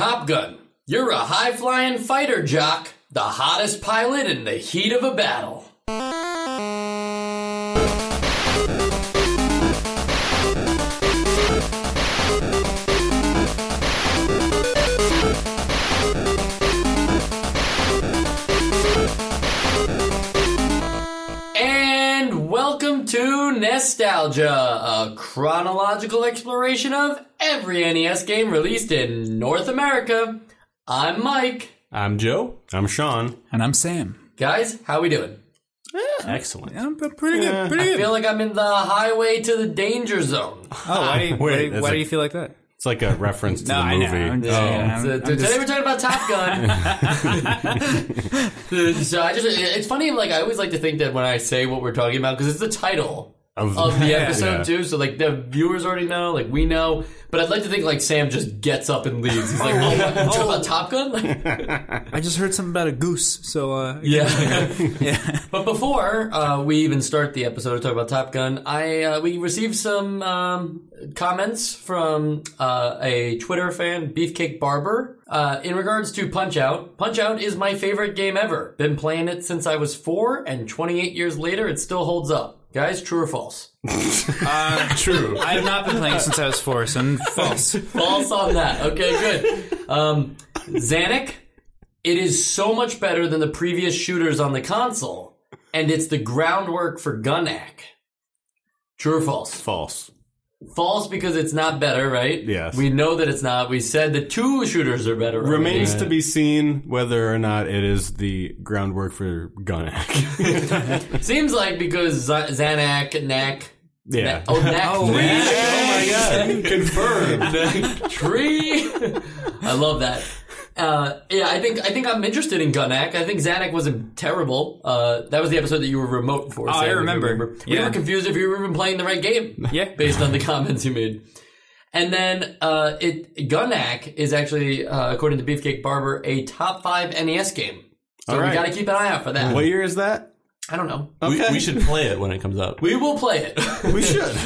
Top Gun. You're a high flying fighter jock, the hottest pilot in the heat of a battle. And welcome to Nostalgia, a chronological exploration of every NES game released in North America. I'm Mike. I'm Joe. I'm Sean. And I'm Sam. Guys, how we doing? Yeah. Excellent. I'm pretty good. Pretty I good. feel like I'm in the highway to the danger zone. oh, why, do you, why, Wait, do why a- do you feel like that? It's like a reference to No, the I movie. I'm just- Oh. yeah. So, I'm today just- we're talking about Top Gun. so I just, it's funny, like, I always like to think that when I say what we're talking about, because it's the title Of- of the episode Yeah. too, so like the viewers already know, like we know, but I'd like to think like Sam just gets up and leaves. He's like, oh, what, you about Top Gun? I just heard something about a goose, so uh, yeah. yeah. But before uh, we even start the episode to talk about Top Gun, I uh, we received some um, comments from uh, a Twitter fan, Beefcake Barber, uh, in regards to Punch Out. Punch Out is my favorite game ever. Been playing it since I was four, and 28 years later, it still holds up. Guys, true or false? True. I have not been playing since I was four, so false. False on that. Okay, good. Um, Zanac, it is so much better than the previous shooters on the console, and it's the groundwork for Gun-Nac. True or false? False. False because it's not better, right? Yes. We know that it's not. We said the two shooters are better. already. Remains to be seen whether or not it is the groundwork for Gun-Nac. Seems like because Z- Zanac, Knack. yeah. Oh, Knack Oh, Tree. man. Confirmed. Tree. I love that. Uh, yeah, I think I think I'm interested in Gun-Nac. I think Zanac wasn't terrible. Uh, that was the episode that you were remote for. Oh, Sam, I if you remember. We Yeah. were confused if you were even playing the right game. Yeah. based on the comments you made. And then uh, it Gun-Nac is actually, uh, according to Beefcake Barber, a top five NES game. So All we got to keep an eye out for that. what year is that? I don't know. Okay. we should play it when it comes up. We will play it. We should.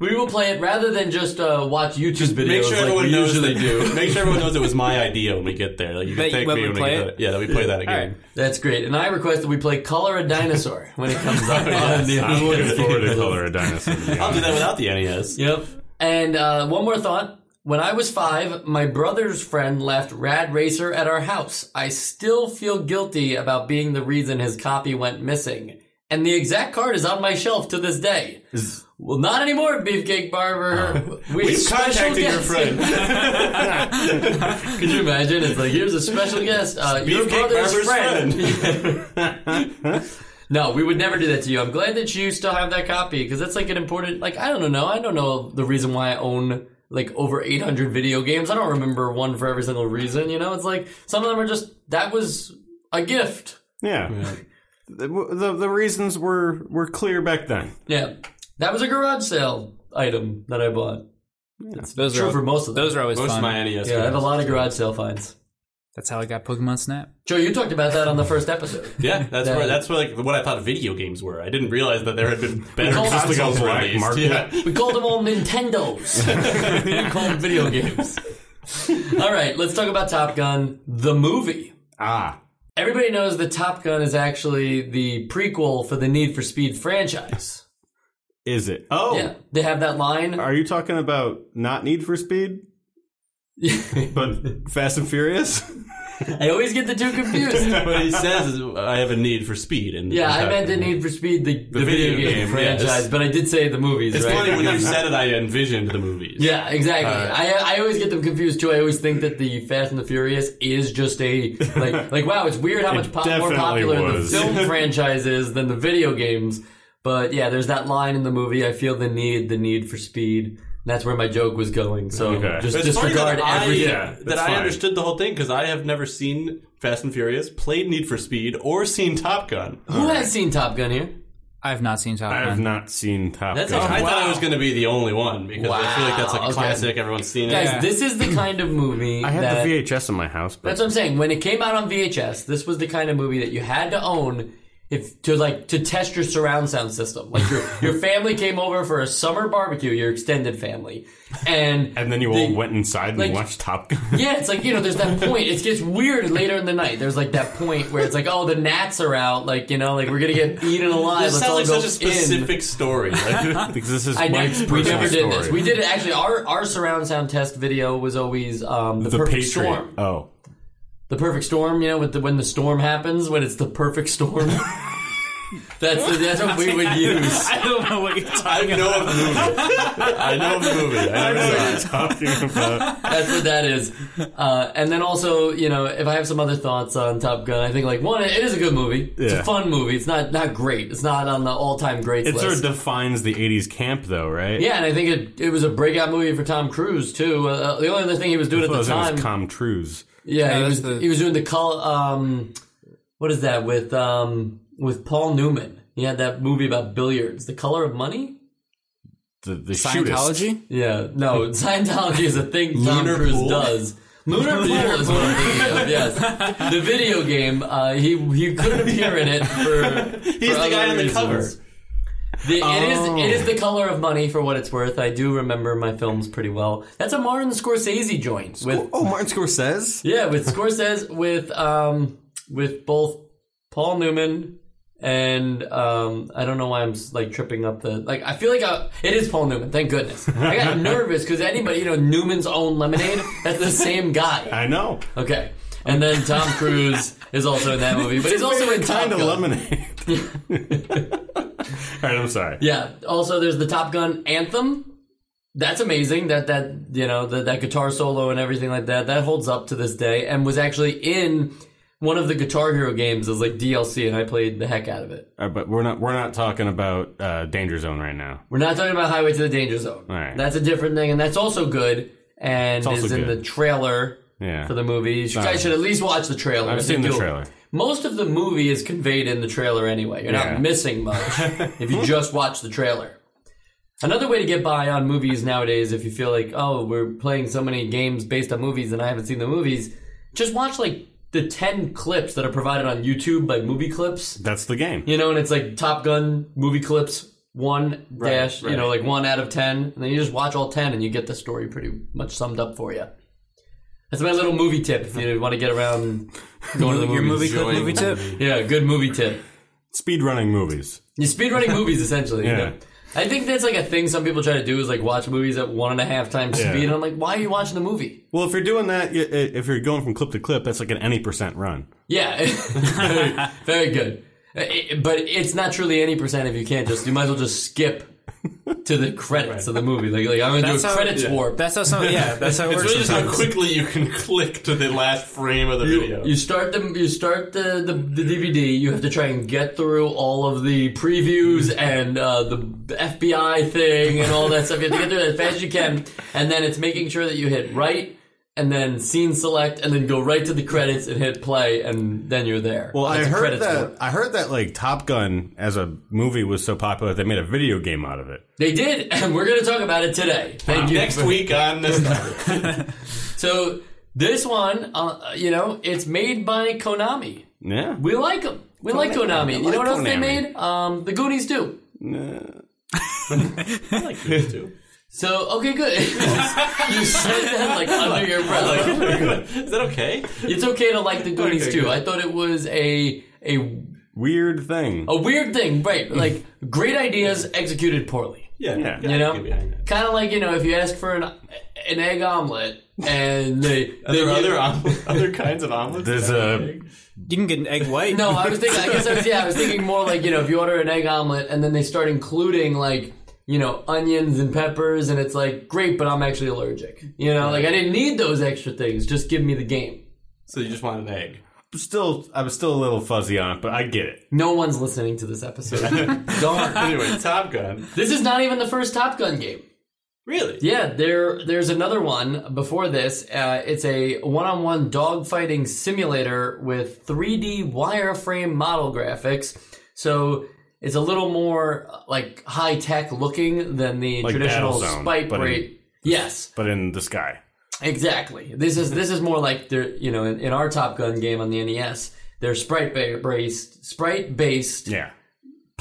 We will play it rather than just uh, watch YouTube videos Make sure like everyone we knows usually that, do. Make sure everyone knows it was my idea when we get there. Like you can you- thank when me we when play we get it? Yeah, that we play that again. right. That's great. And I request that we play Color a Dinosaur when it comes up. on the I'm looking forward to Color a Dinosaur. I'll do that without the NES. Yep. And uh, one more thought. When I was five, my brother's friend left Rad Racer at our house. I still feel guilty about being the reason his copy went missing. And the exact card is on my shelf to this day. Well, not anymore, Beefcake Barber. we We've contacted your friend. Could you imagine? It's like, here's a special guest. Uh, your Beefcake brother's Barber's friend. no, we would never do that to you. I'm glad that you still have that copy because that's like an important. Like I don't know. I don't know the reason why I own like over 800 video games. I don't remember one for every single reason. You know, it's like some of them are just that was a gift. Yeah. The, the the reasons were were clear back then. Yeah, that was a garage sale item that I bought. Those True are for most of them. those are always Most fun. of my NES. yeah, I have a lot of garage sale finds. That's how I got Pokemon Snap. Joe, you talked about that on the first episode. Yeah, that's That- where that's where, like what I thought video games were. I didn't realize that there had been better call this like a consoles black released. market. Yeah. We called them all Nintendos. we called them video games. All right, let's talk about Top Gun, the movie. Ah. Everybody knows that Top Gun is actually the prequel for the Need for Speed franchise. Is it? Oh, Yeah, they have that line. Are you talking about not Need for Speed, but Fast and Furious? I always get the two confused. what he says is I have a need for speed. And Yeah, I meant the Need for Speed, the, the, video, video game, game, franchise, yes. but I did say the movies, It's right? funny when you said it. I envisioned the movies. Yeah, exactly. Uh, I I always get them confused too. I always think that the Fast and the Furious is just a like like wow, it's weird how much po- more popular was. the film franchise is than the video games. But yeah, there's that line in the movie. I feel the need, the need for speed. That's where my joke was going. So Okay. just It's funny disregard that I, everything. Yeah, that that's I fine. understood the whole thing because I have never seen Fast and Furious, played Need for Speed, or seen Top Gun. Who has seen Top Gun here? I have not seen Top Gun. I have Gun. not seen Top That's Gun. a- I thought I was going to be the only one because I feel like that's like Wow, a okay. classic. Everyone's seen it. Guys, this is the kind of movie I had that the VHS in my house, but That's what I'm saying. When it came out on VHS, this was the kind of movie that you had to own if to like to test your surround sound system. Like your your family came over for a summer barbecue, your extended family, and And then you they- all went inside like- and watched Top Gun. yeah, it's like you know, there's that point. It gets weird later in the night. There's like that point where it's like, oh, the gnats are out. Like you know, like we're gonna get eaten alive. This Let's all sounds like go such a specific story. Like, because this is I Mike's never, we personal never did story. this. We did it actually. Our our surround sound test video was always um, the, the perfect Patriot. storm. Oh, The perfect storm. You know, with the, when the storm happens, when it's the perfect storm. that's the, that's what we would use. I don't know what you're talking I know of the movie. I know of the movie. I know what you're talking about. That's what that is. Uh, and then also, you know, if I have some other thoughts on Top Gun, I think like one, it is a good movie. It's Yeah. a fun movie. It's not not great. It's not on the all time greats It list. sort of defines the '80s camp, though, right? yeah, and I think it it was a breakout movie for Tom Cruise too. Uh, the only other thing he was doing at Well, the his name time, was Com Truise. yeah, he was the- he was doing the call. Um, what is that with um with Paul Newman? He had that movie about billiards, The Color of Money. The the shootist. Scientology? Yeah, no, Scientology is a thing Tom Lunar Cruise does. Lunar Pool is what I'm thinking of. Yes, the video game. Uh, he he couldn't appear in it for. He's the guy on the cover. The, it is Oh. it is the color of money for what it's worth. I do remember my films pretty well. That's a Martin Scorsese joint with Oh, Martin Scorsese. yeah with Scorsese with um with both Paul Newman and um I don't know why I'm like tripping up the like I feel like I, it is Paul Newman. Thank goodness. I got nervous because anybody you know Newman's Own Lemonade that's the same guy. I know. Okay, and then Tom Cruise is also in that movie, but he's also in Top kind of Gun. lemonade. All right, I'm sorry. Yeah. Also, there's the Top Gun anthem. That's amazing. That that you know that that guitar solo and everything like that that holds up to this day, and was actually in one of the Guitar Hero games as like DLC, and I played the heck out of it. All right, but we're not we're not talking about uh, Danger Zone right now. We're not talking about Highway to the Danger Zone. right. That's a different thing, and that's also good. And also is in good. the trailer Yeah. for the movie. You guys should at least watch the trailer. I've seen the trailer. Most of the movie is conveyed in the trailer anyway. You're Yeah. not missing much if you just watch the trailer. Another way to get by on movies nowadays, if you feel like, oh, we're playing so many games based on movies and I haven't seen the movies, just watch like the 10 clips that are provided on YouTube by movie clips. That's the game. You know, and it's like Top Gun movie clips, one dash, you know, like one out of 10. And then you just watch all 10 and you get the story pretty much summed up for you. That's my little movie tip if you want to get around going to the Your movie movies. clip movie tip? Yeah, good movie tip. Speed running movies. You speedrunning movies essentially. You Yeah. know? I think that's like a thing some people try to do is like watch movies at one and a half times Yeah. speed. And I'm like, why are you watching the movie? Well, if you're doing that, y- if you're going from clip to clip, that's like an any percent run. Yeah, very, very good. Uh, it- but it's not truly any percent if you can't just. You might as well just skip to the credits of the movie. Like, like I'm gonna That's do a how- credits yeah. warp. That's how some, yeah, that's how it works. It's works. really just how quickly you can click to the last frame of the video. You start the you start the, the, the DVD. You have to try and get through all of the previews and uh, the FBI thing and all that stuff. You have to get through it as fast as you can, and then it's making sure that you hit right and then scene select and then go right to the credits and hit play and then you're there. Well, That's I a heard that warp. I heard that like Top Gun as a movie was so popular they made a video game out of it. they did, and we're going to talk about it today. Thank you. Next week on this. So this one, uh, you know, it's made by Konami. Yeah. We like them. We like Konami. I you know what else they made? Um, the Goonies too. I like these two. So okay, good. you said that like under your breath. Is that okay? It's okay to like the Goonies Okay, too. good. I thought it was a a Weird thing. a weird thing, right? Like great ideas executed poorly. Yeah. Yeah. You know, get behind that. kind of like you know if you ask for an an egg omelet and they, Are there give- other om- other kinds of omelets? There's a You can get an egg white. No, I was thinking. I guess I was. Yeah, I was thinking more like you know, if you order an egg omelet and then they start including like you know onions and peppers, and it's like great, but I'm actually allergic. You know, like I didn't need those extra things. Just give me the game. So you just want an egg. still I was still a little fuzzy on it, but I get it. No one's listening to this episode. Darn. Anyway, Top Gun. This is not even the first Top Gun game. Really? Yeah, there there's another one before this. Uh, it's a one-on-one dogfighting simulator with 3D wireframe model graphics. So it's a little more like high tech looking than the Like traditional Battlezone, spike but in- Yes, But in the sky. exactly. This is this is more like there. You know, in, in our Top Gun game on the NES, They're sprite based, sprite based Yeah.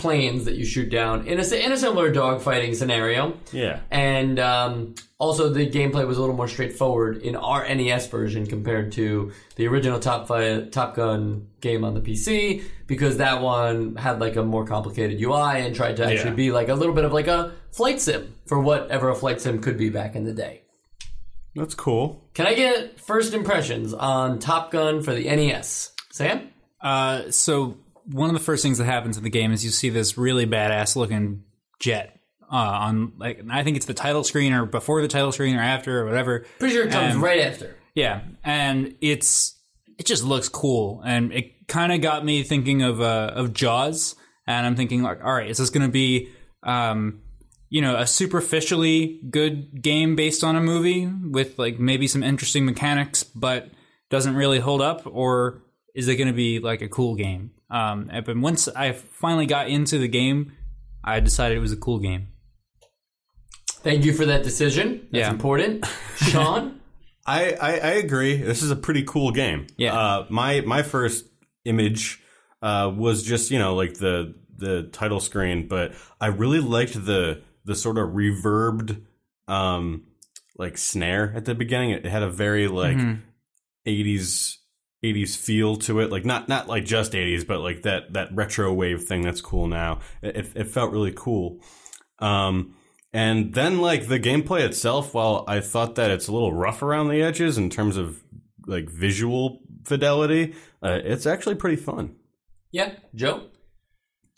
Planes that you shoot down in a, in a similar dogfighting scenario. Yeah. And um, also, the gameplay was a little more straightforward in our NES version compared to the original Top Fi- Top Gun game on the PC because that one had like a more complicated UI and tried to actually Yeah. be like a little bit of like a flight sim for whatever a flight sim could be back in the day. That's cool. Can I get first impressions on Top Gun for the NES? Sam? Uh, so one of the first things that happens in the game is you see this really badass looking jet uh, on like I think it's the title screen or before the title screen or after or whatever. Pretty sure it comes Um, right after. Yeah, and it's it just looks cool, and it kind of got me thinking of uh, of Jaws, and I'm thinking like, all right, is this going to be, um, you know, a superficially good game based on a movie with like maybe some interesting mechanics, but doesn't really hold up, or is it going to be like a cool game? Um, but once I finally got into the game, I decided it was a cool game. Thank you for that decision. That's Yeah. important. Sean? I, I, I agree. This is a pretty cool game. Yeah. Uh, my my first image uh, was just you know like the the title screen, but I really liked the the sort of reverbed um like snare at the beginning. It had a very like 80s 80s feel to it like not not like just 80s but like that that retro wave thing that's cool now it, it, it felt really cool um and then like the gameplay itself while i thought that it's a little rough around the edges in terms of like visual fidelity uh, it's actually pretty fun Yeah. Joe?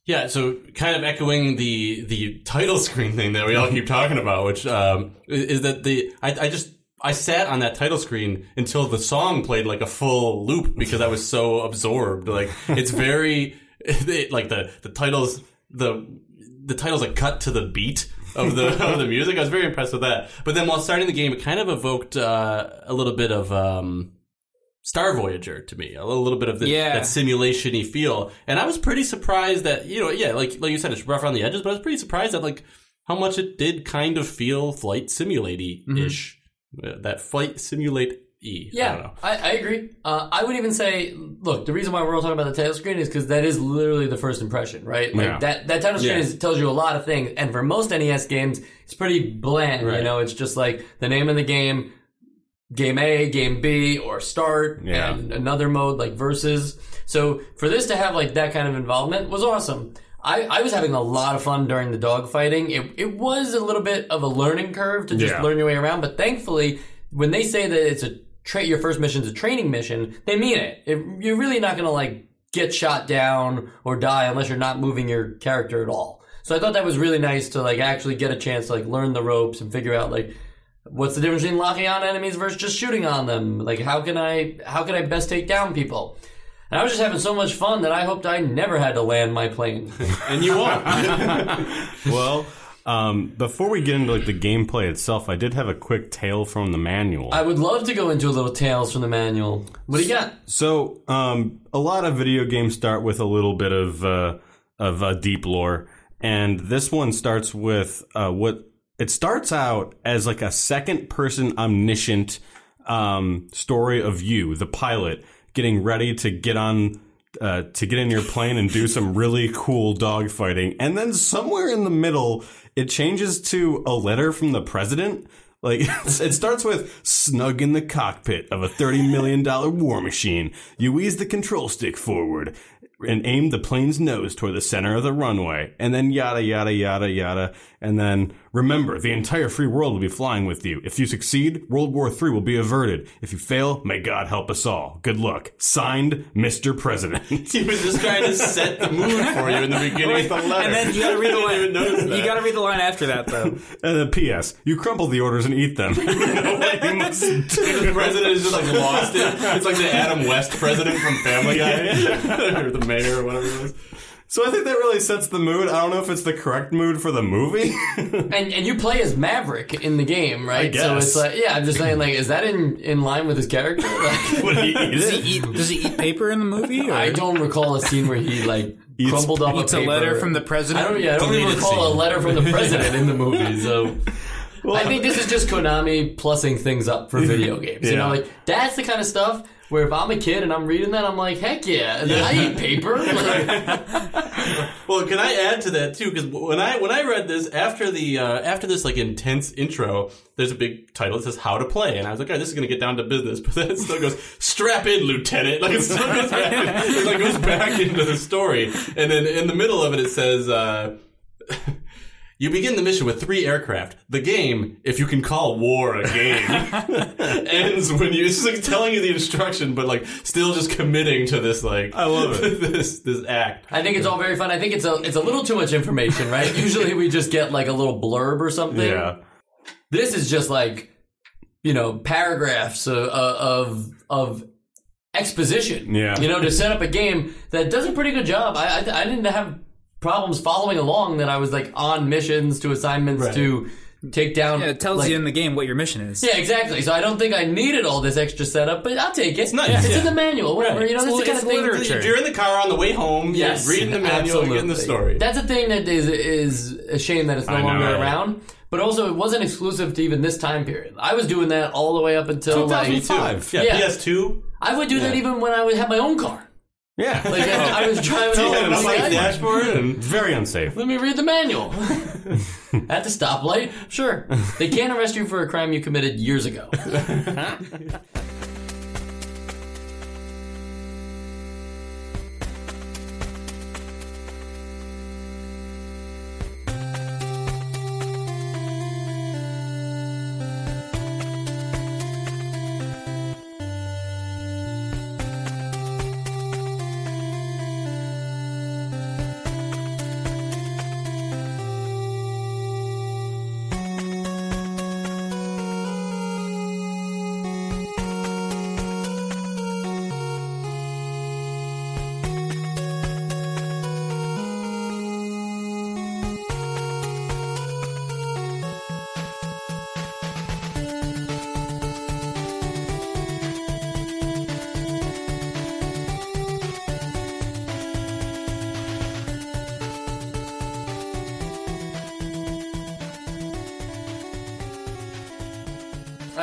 Yeah, so kind of echoing the the title screen thing that we all keep talking about, which um, is is that the I, I just I sat on that title screen until the song played like a full loop because I was so absorbed. Like it's very it, like the the titles the the titles like cut to the beat of the of the music. I was very impressed with that. But then while starting the game, it kind of evoked uh, a little bit of. Um, Star Voyager to me, a little, little bit of the, Yeah. that simulation-y feel, and I was pretty surprised that you know, yeah, like like you said, it's rough around the edges, but I was pretty surprised at like how much it did kind of feel flight simulate ish, that flight simulate e. I don't Yeah, know. I, I agree. Uh, I would even say, look, the reason why we're all talking about the title screen is because that is literally the first impression, right? Like Yeah. that that title screen Yeah. is, tells you a lot of things, and for most NES games, it's pretty bland. You know, it's just like the name of the game, game A, game B, or start, Yeah. and another mode like versus. So for this to have like that kind of involvement was awesome. I, I was having a lot of fun during the dog fighting. It, it was a little bit of a learning curve to just Yeah. learn your way around, but thankfully, when they say that it's a tra- your first mission is a training mission, they mean it. it. You're really not going to like get shot down or die unless you're not moving your character at all. So I thought that was really nice to like actually get a chance to like learn the ropes and figure out like what's the difference between locking on enemies versus just shooting on them. Like how can I how can I best take down people? And I was just having so much fun that I hoped I never had to land my plane. And you won't. well um, before we get into like the gameplay itself i did have a quick tale from the manual I would love to go into a little tales from the manual. What do you got? So, um, a lot of video games start with a little bit of uh, of uh, deep lore, and this one starts with uh, what it starts out as like a second person omniscient um, story of you, the pilot, getting ready to get on. Uh, to get in your plane and do some really cool dogfighting. And then somewhere in the middle, it changes to a letter from the president. Like it starts with snug in the cockpit of a $30 million war machine. You ease the control stick forward and aim the plane's nose toward the center of the runway. And then yada, yada, yada, yada. And then remember, the entire free world will be flying with you. If you succeed, World War III will be averted. If you fail, may God help us all. Good luck. Signed, Mr. President. he was just trying to set the mood for you in the beginning of the letter. And then you gotta read the I even line. that. You gotta read the line after that, though. and then P.S. You crumple the orders and eat them. You know what you must do. the president is just like lost it. It's like the Adam West president from Family Guy, or the mayor, or whatever it was. So I think that really sets the mood. I don't know if it's the correct mood for the movie. And and you play as Maverick in the game, right? I So it's like, yeah, I'm just saying, like, is that in in line with his character? Like, Would he eat Does it? he eat? Does he eat paper in the movie? Or? I don't recall a scene where he like Eats- crumpled up Eats a, a letter from the president. I president. don't. Yeah, I don't even Deleted recall a letter from the president in the movie. So I think this is just Konami plussing things up for video games. You know, like that's the kind of stuff where if I'm a kid and I'm reading that, I'm like, heck yeah, and then I eat paper. Like, Well, can I add to that too? Because when I when I read this after the uh, after this like intense intro, there's a big title that says "How to Play," and I was like, "Oh, this is going to get down to business." But then it still goes, "Strap in, Lieutenant!" Like it still goes back, it like goes back into the story, and then in the middle of it, it says. Uh, You begin the mission with three aircraft. The game, if you can call war a game, ends when you it's just like telling you the instruction, but like still just committing to this like I love it. this this act. I think it's all very fun. I think it's a it's a little too much information, right? Usually we just get like a little blurb or something. Yeah. This is just like you know paragraphs of of of exposition. Yeah. you know to set up a game that does a pretty good job. I I, I didn't have problems following along. That I was like on missions to assignments to take down. Yeah, it tells like- you in the game what your mission is. Yeah, exactly. So I don't think I needed all this extra setup, but I'll take it. It's nice. It's Yeah. in the manual, whatever. You know, that's the kind it's of thing. literature. You're in the car on the way home. You're Yes, reading the manual, you're getting the story. That's a thing that is is a shame that it's no know, longer right? around. But also, it wasn't exclusive to even this time period. I was doing that all the way up until like yeah, Yeah. PS2. I would do that even when I would have my own car. Yeah. Like I, I was driving You all had over a the dashboard and Very unsafe. Let me read the manual. At the stoplight, sure. They can't arrest you for a crime you committed years ago.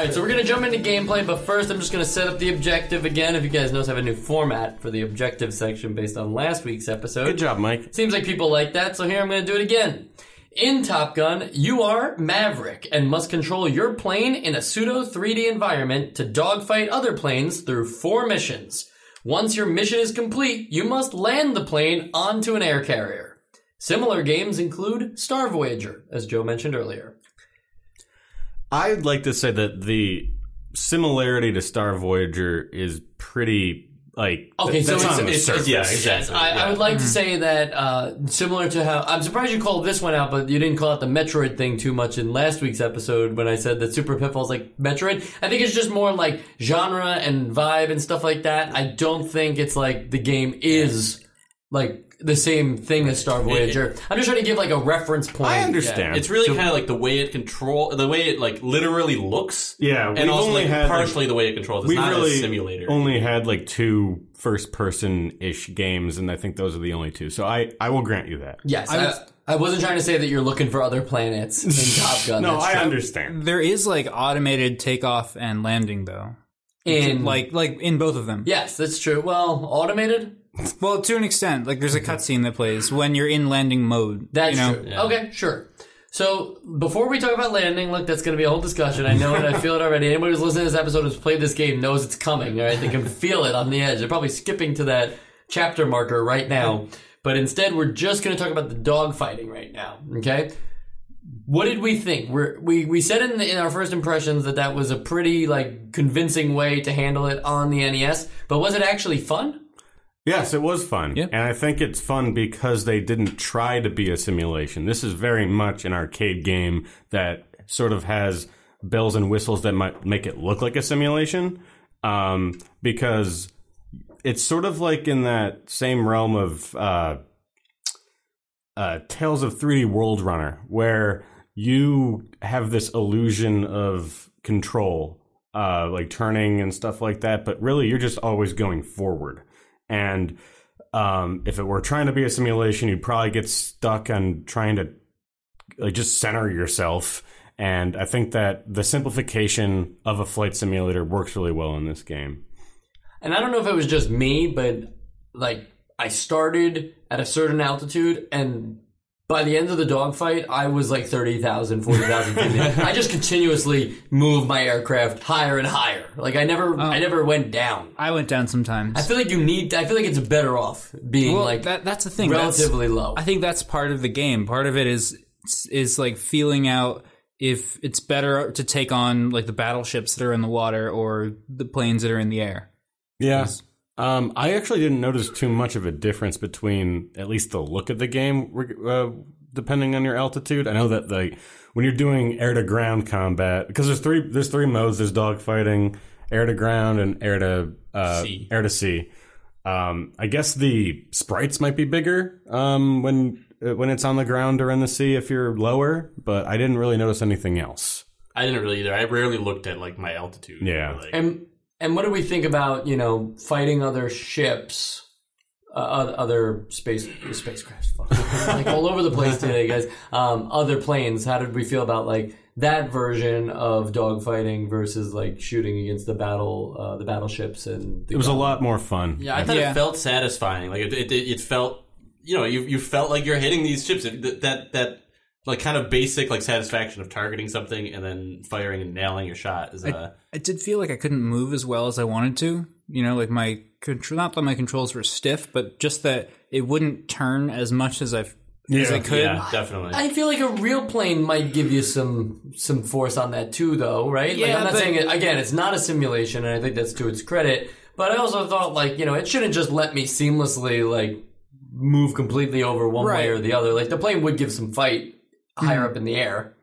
All right, so we're gonna jump into gameplay, but first I'm just gonna set up the objective again. If you guys notice, I have a new format for the objective section based on last week's episode. Good job, Mike. Seems like people like that, so here I'm to do it again. In Top Gun, you are Maverick and must control your plane in a pseudo 3D environment to dogfight other planes through four missions. Once your mission is complete, you must land the plane onto an air carrier. Similar games include Star Voyager, as Joe mentioned earlier. I'd like to say that the similarity to Star Voyager is pretty like Okay, so that's it's, on the it's, surface. it's- Yeah, exactly, I, I yeah. would like to say that uh, similar to how I'm surprised you called this one out, but you didn't call out the Metroid thing too much in last week's episode when I said that Super Pitfall's like Metroid. I think it's just more like genre and vibe and stuff like that. I don't think it's like the game is like the same thing as Star Voyager. I'm just trying to give like a reference point. I understand. it's really kind of like the way it control, the way it like literally looks. Yeah, we've and also only like had, like- partially the way it controls. It's we not really a simulator. only had like two first person ish games, and I think those are the only two. So I I will grant you that. Yes, I, I, wasn't trying to say that you're looking for other planets in Top Gun. No, That's I true. understand. There is like automated takeoff and landing though. In Like like in both of them. yes, that's true. Well, automated. Well, to an extent, like there's a cutscene that plays when you're in landing mode. That's you know? true. Okay, sure. So before we talk about landing, look, that's going to be a whole discussion. I know it. I feel it already. Anybody who's listening to this episode who's played this game knows it's coming. All right, they can feel it on the edge. They're probably skipping to that chapter marker right now. But instead, we're just going to talk about the dog fighting right now. Okay. What did we think? We're, we we said in, the, in our first impressions that that was a pretty like convincing way to handle it on the NES. But was it actually fun? Yes, it was fun. Yeah. And I think it's fun because they didn't try to be a simulation. This is very much an arcade game that sort of has bells and whistles that might make it look like a simulation. Um, because it's sort of like in that same realm of uh, uh, Tales of 3D World Runner, where you have this illusion of control, uh, like turning and stuff like that, but really you're just always going forward. And um, if it were trying to be a simulation, you'd probably get stuck on trying to like just center yourself And I think that the simplification of a flight simulator works really well in this game. And I don't know if it was just me, but like I started at a certain altitude and by the end of the dogfight, I was like 30,000, 40,000 feet. in the air. I just continuously moved my aircraft higher and higher. Like I never, oh. I never went down. I went down sometimes. I feel like you need, I feel like it's better off being well, like that, that's the thing. That's- relatively low. I think that's part of the game. Part of it is is like feeling out if it's better to take on like the battleships that are in the water or the planes that are in the air. Yeah. Um, I actually didn't notice too much of a difference between at least the look of the game, uh, depending on your altitude. I know that like when you're doing air to ground combat, because there's three there's three modes. There's dogfighting, air to ground, and air to uh, air to sea. Um, I guess the sprites might be bigger um, when uh, when it's on the ground or in the sea if you're lower, but I didn't really notice anything else. I didn't really either. I rarely looked at like my altitude. Yeah. Like, And and what do we think about you know fighting other ships, uh, other space spacecraft, like all over the place today, guys. Um, other planes. How did we feel about like that version of dogfighting versus like shooting against the battle, uh, the battleships and the It was a lot more fun. yeah, I thought Yeah. it felt satisfying. Like it, it, it felt, you know, you you felt like you're hitting these ships. It- That that that like kind of basic like satisfaction of targeting something and then firing and nailing your shot is uh I did feel like I couldn't move as well as I wanted to. You know, like my control, not that my controls were stiff, but just that it wouldn't turn as much as I as I could. yeah, definitely. I feel like a real plane might give you some some force on that too, though, right? like, Yeah, I'm not but- saying it, again, it's not a simulation, and I think that's to its credit. But I also thought, like, you know, it shouldn't just let me seamlessly like move completely over one way or the other. Like the plane would give some fight higher up in the air.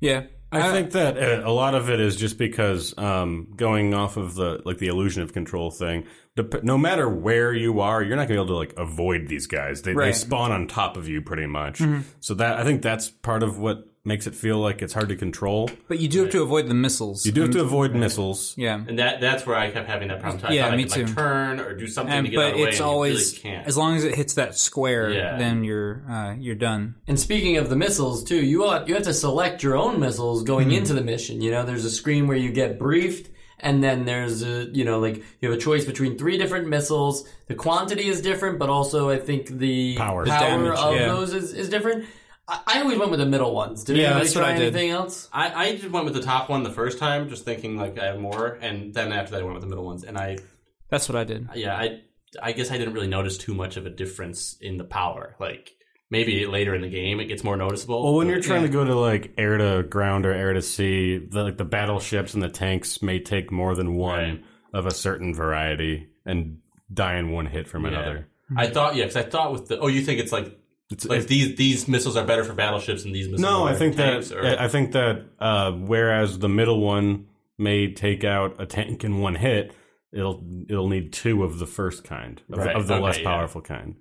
Yeah. I think that uh, a lot of it is just because um, going off of the like the illusion of control thing. Dep- no matter where you are, you're not gonna be able to like avoid these guys. They, they spawn on top of you pretty much. So that I think that's part of what makes it feel like it's hard to control. But you do have to avoid the missiles. You do have to avoid missiles. Yeah. and that that's where I kept having that problem. I Yeah, thought I me could, too. Like, turn or do something And, to get out of but the way. it's and you always really can't. as long as it hits that square, Yeah. then you're uh, you're done. And speaking of the missiles too, you ought, you have to select your own missiles going into the mission. You know, there's a screen where you get briefed, and then there's a you know like you have a choice between three different missiles. The quantity is different, but also I think the Power. The damage, of yeah. those is, is different. I, I always went with the middle ones. Did Yeah, anybody that's what try I did. anything else? I, I just went with the top one the first time, just thinking like I have more, and then after that I went with the middle ones, and I That's what I did. yeah I I guess I didn't really notice too much of a difference in the power. Like maybe later in the game it gets more noticeable. Well, when but- you're trying to go to like air to ground or air to sea, the, like the battleships and the tanks may take more than one Right. of a certain variety and die in one hit from another. I thought yeah, because I thought with the oh you think it's like It's, like these these missiles are better for battleships and these missiles No, I think that or, I think that uh, whereas the middle one may take out a tank in one hit, it'll it'll need two of the first kind of, Right, of the okay, less yeah. powerful kind.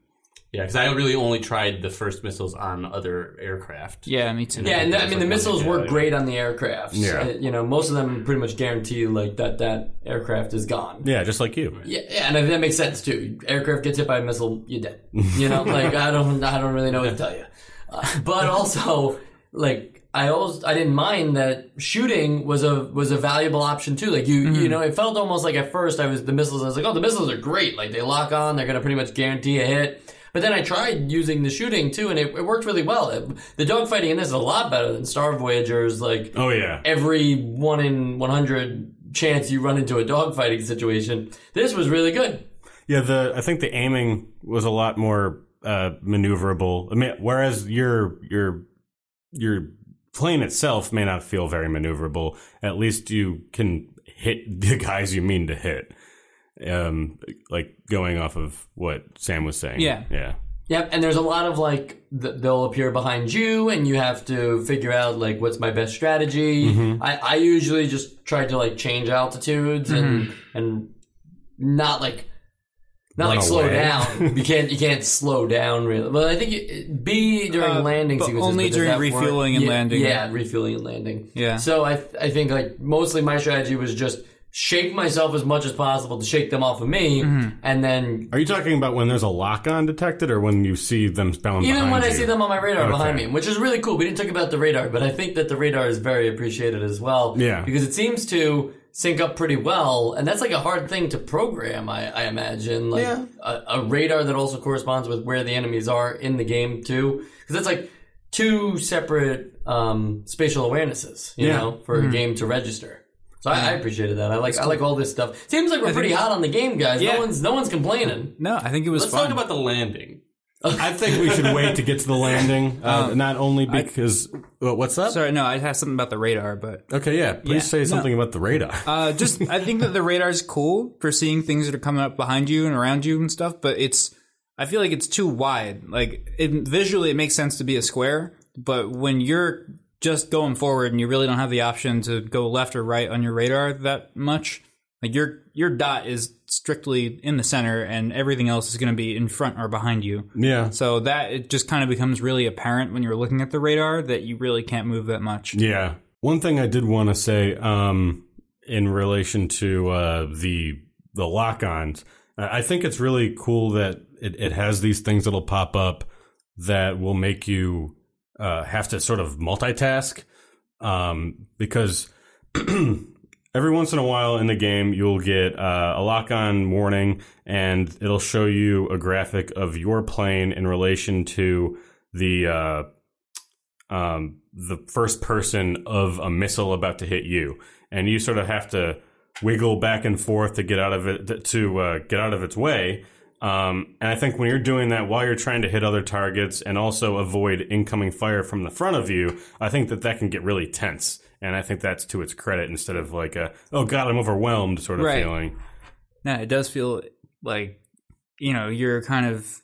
Yeah because I really only tried the first missiles on other aircraft. Yeah, me too. Yeah, and that's I mean like the missiles work yeah. great on the aircraft. Yeah. Uh, you know, most of them pretty much guarantee like that that aircraft is gone. Yeah, just like you. Yeah, yeah, and that makes sense too. Aircraft gets hit by a missile, you're dead. You know, like I don't, I don't really know what to tell you. Uh, but also, like I always, I didn't mind that shooting was a was a valuable option too. Like you, you know, it felt almost like at first I was the missiles. I was like, oh, the missiles are great. Like they lock on, they're gonna pretty much guarantee a hit. But then I tried using the shooting too, and it, it worked really well. It, the dogfighting in this is a lot better than Star Voyagers. Like Oh yeah. every one in 100 chance you run into a dogfighting situation. This was really good. Yeah, the I think the aiming was a lot more uh, maneuverable. I mean, whereas your your your plane itself may not feel very maneuverable. At least you can hit the guys you mean to hit. Um, like going off of what Sam was saying. Yeah. yeah. Yep, and there's a lot of like th- they'll appear behind you, and you have to figure out like what's my best strategy. I, I usually just try to like change altitudes and and not like not Run like slow down. you can't you can't slow down really. Well, I think you, B during Uh, landing but sequences, only does during that work? refueling and Yeah, landing. Yeah, refueling and landing. Yeah. So I I think like mostly my strategy was just shake myself as much as possible to shake them off of me, Mm-hmm. and then Are you talking about when there's a lock on detected or when you see them spelling even behind when I see them on my radar behind me, which is really cool. We didn't talk about the radar, but I think that the radar is very appreciated as well. Yeah. because it seems to sync up pretty well, and that's like a hard thing to program. I, I imagine, like Yeah. a, a radar that also corresponds with where the enemies are in the game too, because that's like two separate um, spatial awarenesses, you Yeah. know, for a game to register. So I, I appreciated that. I like I like all this stuff. Seems like we're pretty hot on the game, guys. Yeah. No one's no one's complaining. No, I think it was Let's fun. talk about the landing. I think we should wait to get to the landing. Uh, not only because uh, what's up? Sorry, no, I have something about the radar, but Okay, yeah. Please Yeah, say no. something about the radar. uh, just I think that the radar is cool for seeing things that are coming up behind you and around you and stuff. But it's I feel like it's too wide. Like it, visually, it makes sense to be a square, but when you're just going forward and you really don't have the option to go left or right on your radar that much, like your your dot is strictly in the center, and everything else is going to be in front or behind you. yeah. So that it just kind of becomes really apparent when you're looking at the radar that you really can't move that much. Yeah. One thing I did want to say um, in relation to uh, the the lock-ons, I think it's really cool that it, it has these things that'll pop up that will make you uh, have to sort of multitask um, because every once in a while in the game you'll get uh, a lock-on warning and it'll show you a graphic of your plane in relation to the uh, um, the first person of a missile about to hit you, and you sort of have to wiggle back and forth to get out of it to uh, get out of its way. Um, and I think when you're doing that while you're trying to hit other targets and also avoid incoming fire from the front of you, I think that that can get really tense. And I think that's to its credit instead of like a oh god I'm overwhelmed sort of Right. feeling. Yeah, it does feel like you know you're kind of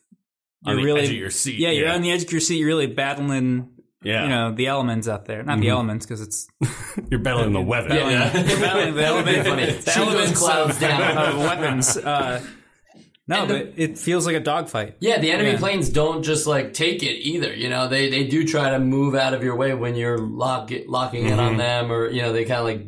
you're the really edge of your seat, Yeah, you're on the edge of your seat. You're really battling. Yeah, You know the elements out there, not the elements because it's you're battling the weather. battling, you're battling the elements. The elements clouds down. of weapons. Uh, no, the- but it feels like a dogfight. Yeah, the enemy Yeah. planes don't just like take it either. You know, they they do try to move out of your way when you're lock, locking in Mm-hmm. on them, or you know, they kind of like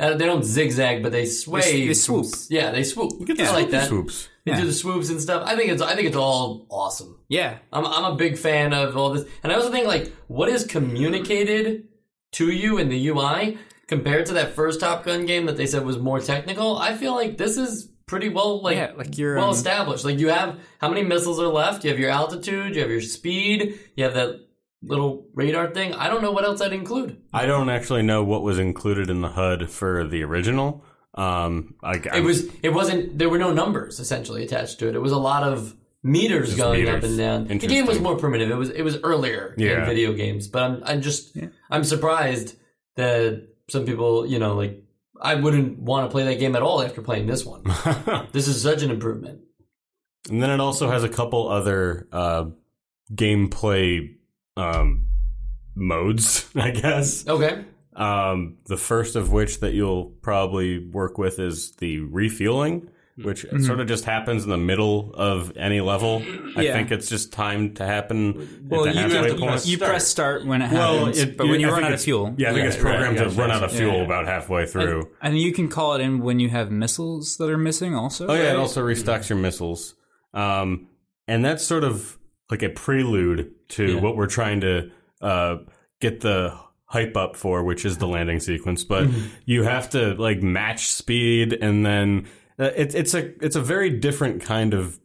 uh, they don't zigzag, but they sway. They swoop. Yeah, they swoop. You Get the I like that. swoops. They Yeah. do the swoops and stuff. I think it's I think it's all awesome. Yeah, I'm I'm a big fan of all this, and I also think like what is communicated to you in the UI compared to that first Top Gun game that they said was more technical. I feel like this is pretty well like yeah, like you're well um, established. Like you have how many missiles are left? You have your altitude, you have your speed, you have that little radar thing. I don't know what else I'd include. I don't actually know what was included in the HUD for the original. Um, I, It was it wasn't there were no numbers essentially attached to it. It was a lot of meters going up and down. The game was more primitive. It was it was earlier in video games, but I'm I'm just I'm surprised that some people, you know, like I wouldn't want to play that game at all after playing this one. this is such an improvement. And then it also has a couple other uh, gameplay um, modes, I guess. Okay. Um, the first of which that you'll probably work with is the refueling, which sort of just happens in the middle of any level. I Yeah. think it's just timed to happen well, at the you, halfway have to point. press you start. press start when it well, happens, it- but when you I run think out of it's- fuel, yeah, I think Right, it's programmed right, to yeah, run out of fuel yeah. about halfway through. and you can call it in when you have missiles that are missing. Also, Oh yeah, it right? also restocks your missiles, um, and that's sort of like a prelude to Yeah. what we're trying to uh, get the hype up for, which is the landing sequence. But Mm-hmm. you have to like match speed, and then it's it's a it's a very different kind of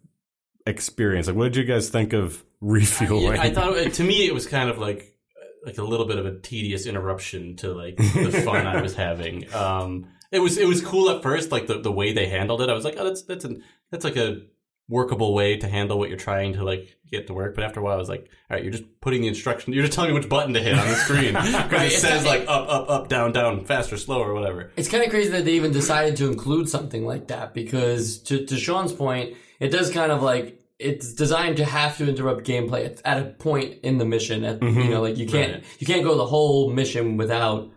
experience. Like, what did you guys think of refueling? Yeah, I thought it, to me it was kind of like like a little bit of a tedious interruption to like the fun I was having. Um, it was it was cool at first, like the, the way they handled it. I was like, oh, that's that's an that's like a workable way to handle what you're trying to like get to work. But after a while, I was like, all right, you're just putting the instruction. You're just telling me which button to hit on the screen because Right, it says like up up up down down faster slower or whatever. It's kind of crazy that they even decided to include something like that because, to, to Sean's point, it does kind of like it's designed to have to interrupt gameplay at, at a point in the mission. At, You mm-hmm. know, like you can't Right. you can't go the whole mission without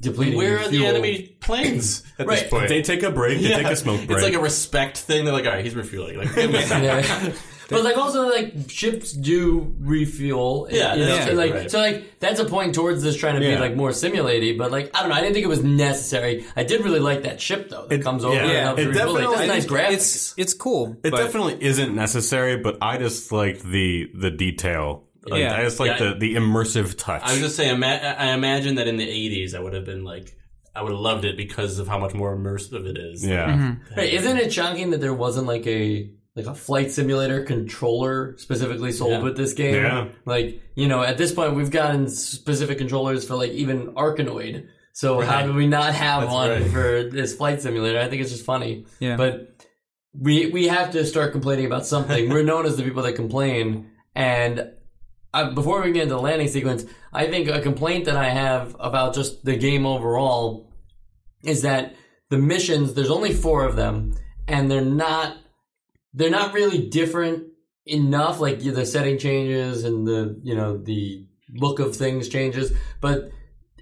depleting. Where your are the enemy planes at Right. this point? They take a break. They take a smoke break. It's like a respect thing. They're like, all right, he's refueling. Like, give him a second. Yeah. But like also like ships do refuel. Yeah, you know, that's so, true, like right. so like that's a point towards this trying to be like more simulated. But like I don't know, I didn't think it was necessary. I did really like that ship though that It- comes over yeah. and Yeah. helps It refuel. Like, definitely- that's nice graphics. It's it's cool. It but definitely isn't necessary, but I just liked the the detail. Like, Yeah. I just like Yeah. the the immersive touch. I was just saying, ima- I imagine that in the 80s, I would have been like, I would have loved it because of how much more immersive it is. yeah. Mm-hmm. Hey, isn't it shocking that there wasn't like a like a flight simulator controller specifically sold Yeah. with this game? Yeah. Like you know, at this point we've gotten specific controllers for like even Arkanoid. So how do we not have That's one right. for this flight simulator? I think it's just funny. Yeah. But we we have to start complaining about something. We're known as the people that complain. And I, before we get into the landing sequence, I think a complaint that I have about just the game overall is that the missions there's only four of them, and they're not they're not really different enough. Like the setting changes and the you know the look of things changes, but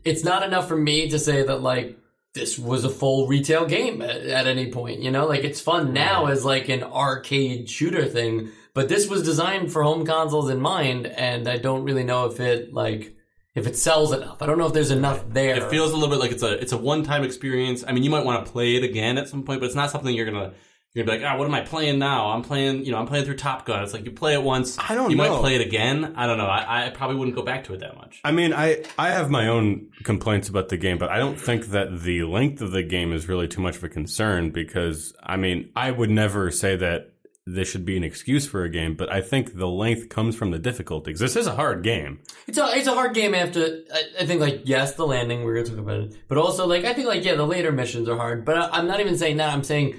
it's not enough for me to say that like this was a full retail game at, at any point. You know, like it's fun now as like an arcade shooter thing, but this was designed for home consoles in mind, and I don't really know if it like if it sells enough. I don't know if there's enough there. It feels a little bit like it's a it's a one time experience. I mean, you might want to play it again at some point, but it's not something you're gonna you're gonna be like, ah, what am I playing now? I'm playing, you know, I'm playing through Top Gun. It's like you play it once, I don't you know. might play it again. I don't know. I, I probably wouldn't go back to it that much. I mean, I I have my own complaints about the game, but I don't think that the length of the game is really too much of a concern because I mean, I would never say that this should be an excuse for a game, but I think the length comes from the difficulty. 'cause This is a hard game. It's a it's a hard game after I, I think like yes the landing we're gonna talk about it but also like I think like yeah the later missions are hard but I, I'm not even saying that I'm saying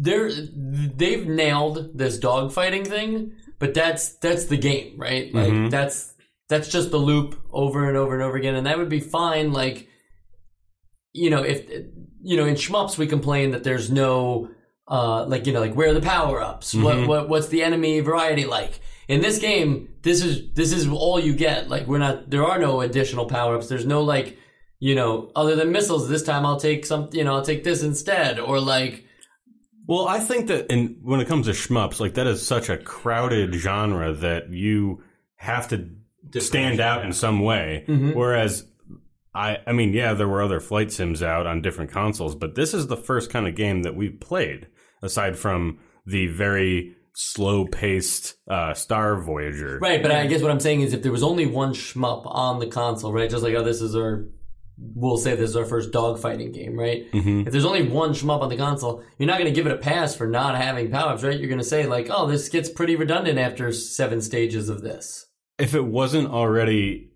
they're they've nailed this dogfighting thing but that's that's the game right like mm-hmm. that's that's just the loop over and over and over again and that would be fine like you know if you know in shmups we complain that there's no uh like you know like where are the power ups what what what's the enemy variety like? In this game this is this is all you get. Like we're not there are no additional power ups there's no like you know other than missiles this time I'll take some you know I'll take this instead. Or like Well, I think that in when it comes to shmups, like that is such a crowded genre that you have to stand out in some way. Whereas I I mean, yeah, there were other flight sims out on different consoles, but this is the first kind of game that we've played aside from the very slow-paced uh, Star Voyager. Right, but I guess what I'm saying is if there was only one shmup on the console, right? Just like, oh, this is our, we'll say this is our first dogfighting game, right? Mm-hmm. If there's only one shmup on the console, you're not going to give it a pass for not having power ups, right? You're going to say, like, oh, this gets pretty redundant after seven stages of this. If it wasn't already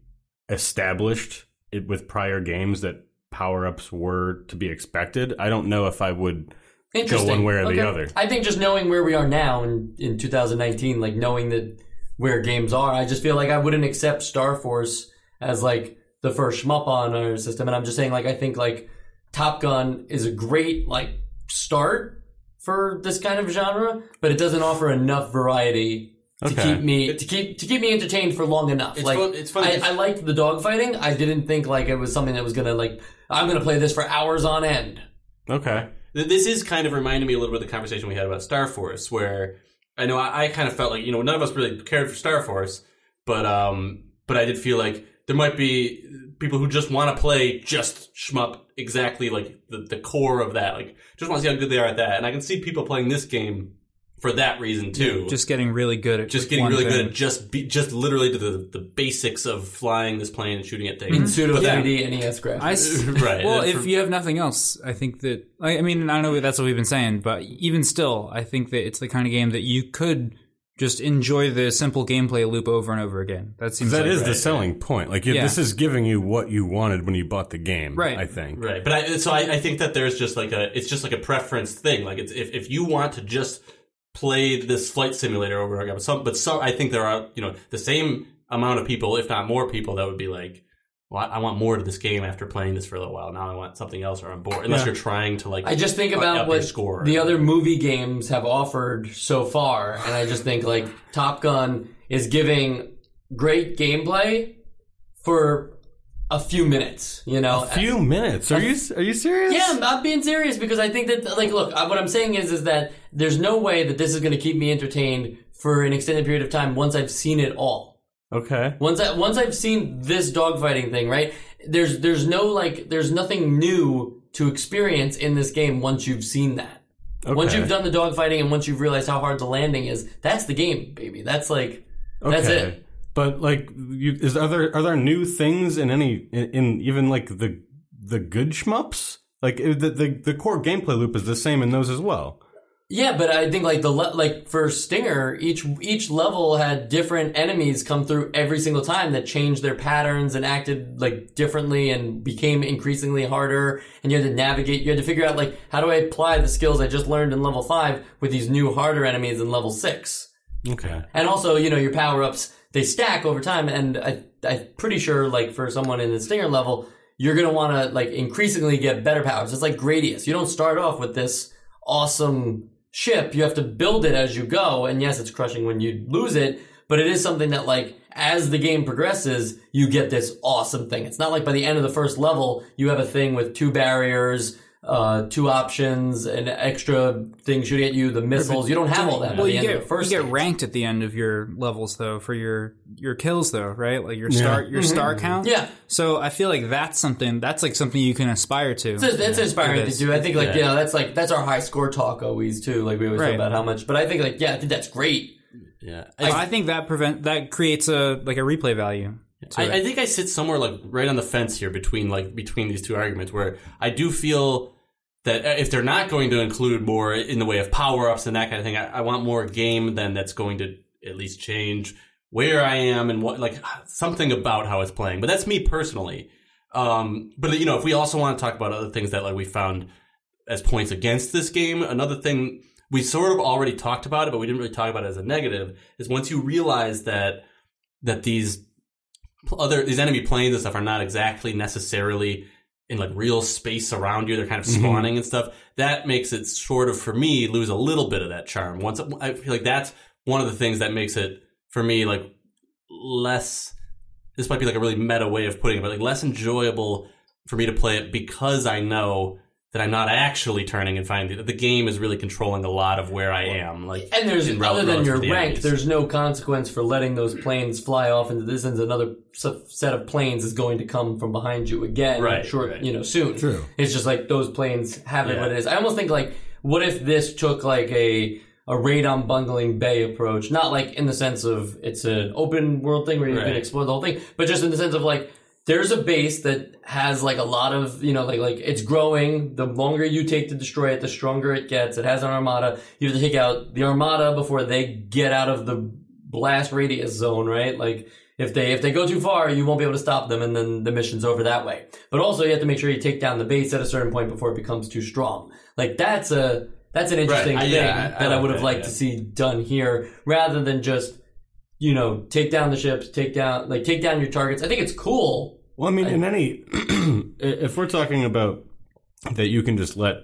established it, with prior games that power-ups were to be expected, I don't know if I would Interesting. one way or the other. I think just knowing where we are now in, in 2019, like knowing that where games are, I just feel like I wouldn't accept Star Force as like the first shmup on our system. And I'm just saying, like, I think like Top Gun is a great like start for this kind of genre, but it doesn't offer enough variety to Okay. keep me to keep to keep me entertained for long enough. It's like fun- it's funny I, 'cause- I liked the dogfighting. I didn't think like it was something that was gonna like I'm gonna play this for hours on end. Okay. Th- This is kind of reminding me a little bit of the conversation we had about Star Force, where I know I, I kind of felt like you know none of us really cared for Star Force, but um, but I did feel like there might be people who just want to play just shmup exactly like the, the core of that, like just want to see how good they are at that, and I can see people playing this game for that reason too. Just getting really good at just getting really thing. good at just be, just literally to the, the basics of flying this plane and shooting at things. In pseudo But then- 3D NES graphics. I s- Right. Well, if you have nothing else, I think that I I mean I don't know that's what we've been saying, but even still, I think that it's the kind of game that you could just enjoy the simple gameplay loop over and over again. That seems That like is the selling point. Like Yeah. this is giving you what you wanted when you bought the game. Right. I think. Right, but I, so I, I think that there's just like a it's just like a preference thing. Like it's if, if you want to just play this flight simulator over and over, but some but some I think there are you know the same amount of people, if not more people, that would be like, well, I, I want more to this game after playing this for a little while. Now I want something else, or I'm bored. Unless Yeah. you're trying to like, I just think about what score. the other movie games have offered so far, and I just think like Top Gun is giving great gameplay for a few minutes. You know, a Few minutes. Are you are you serious? Yeah, I'm, I'm being serious because I think that, like, look, what I'm saying is, is that there's no way that this is going to keep me entertained for an extended period of time once I've seen it all. Okay. Once I once I've seen this dogfighting thing, right? There's there's no like there's nothing new to experience in this game once you've seen that. Okay. Once you've done the dogfighting and once you've realized how hard the landing is, that's the game, baby. That's like that's Okay. it. But like, you, is are there are there new things in any in, in even like the the good shmups? Like uh, the, the the core gameplay loop is the same in those as well. Yeah, but I think like the le- like for Stinger, each each level had different enemies come through every single time that changed their patterns and acted like differently and became increasingly harder. And you had to navigate. You had to figure out like how do I apply the skills I just learned in level five with these new harder enemies in level six. Okay. And also, you know, your power ups they stack over time. And I I'm pretty sure like for someone in the Stinger level, you're gonna want to like increasingly get better powers. It's like Gradius. You don't start off with this awesome ship. You have to build it as you go. And yes, it's crushing when you lose it, but it is something that like as the game progresses, you get this awesome thing. It's not like by the end of the first level, you have a thing with two barriers, uh, two options, an extra thing shooting at you, the missiles. You don't have all that Well, by the you end get of the first you get stage. ranked at the end of your levels though for your your kills though, right? Like your star your star count. Mm-hmm. Yeah. So I feel like that's something that's like something you can aspire to. It's, it's inspiring to do. I think like Yeah. yeah, that's like that's our high score talk always too. Like we always Right. talk about how much, but I think like yeah, I think that's great. Yeah. I, think that prevent that creates a like a replay value. I. I think I sit somewhere like right on the fence here between like between these two arguments where I do feel that if they're not going to include more in the way of power ups and that kind of thing, I, I want more game than that's going to at least change where I am and what like something about how it's playing. But that's me personally. Um, but you know, if we also want to talk about other things that like we found as points against this game, another thing we sort of already talked about it, but we didn't really talk about it as a negative, is once you realize that that these other these enemy planes and stuff are not exactly necessarily in like real space around you. They're kind of mm-hmm. spawning and stuff. That makes it sort of for me lose a little bit of that charm. Once I feel like that's one of the things that makes it for me like less. This might be like a really meta way of putting it, but like less enjoyable for me to play it because I know that I'm not actually turning and finding that the game is really controlling a lot of where I am. Like, And there's in rel- other than your the rank, enemies. there's no consequence for letting those planes fly off into the distance. Another set of planes is going to come from behind you again, Right, Short, right. you know, soon. True. It's just like those planes have it Yeah. what it is. I almost think like, what if this took like a a Raid on Bungeling Bay approach? Not like in the sense of it's an open world thing where you can explore the whole thing, but just in the sense of like. There's a base that has like a lot of, you know, like, like it's growing. The longer you take to destroy it, the stronger it gets. It has an armada. You have to take out the armada before they get out of the blast radius zone, right? Like, if they, if they go too far, you won't be able to stop them and then the mission's over that way. But also you have to make sure you take down the base at a certain point before it becomes too strong. Like, that's a, that's an interesting I- thing yeah, I- I that I like would have liked yeah. to see done here rather than just, you know, take down the ships, take down, like, take down your targets. I think it's cool. Well, I mean, in any, if we're talking about that, you can just let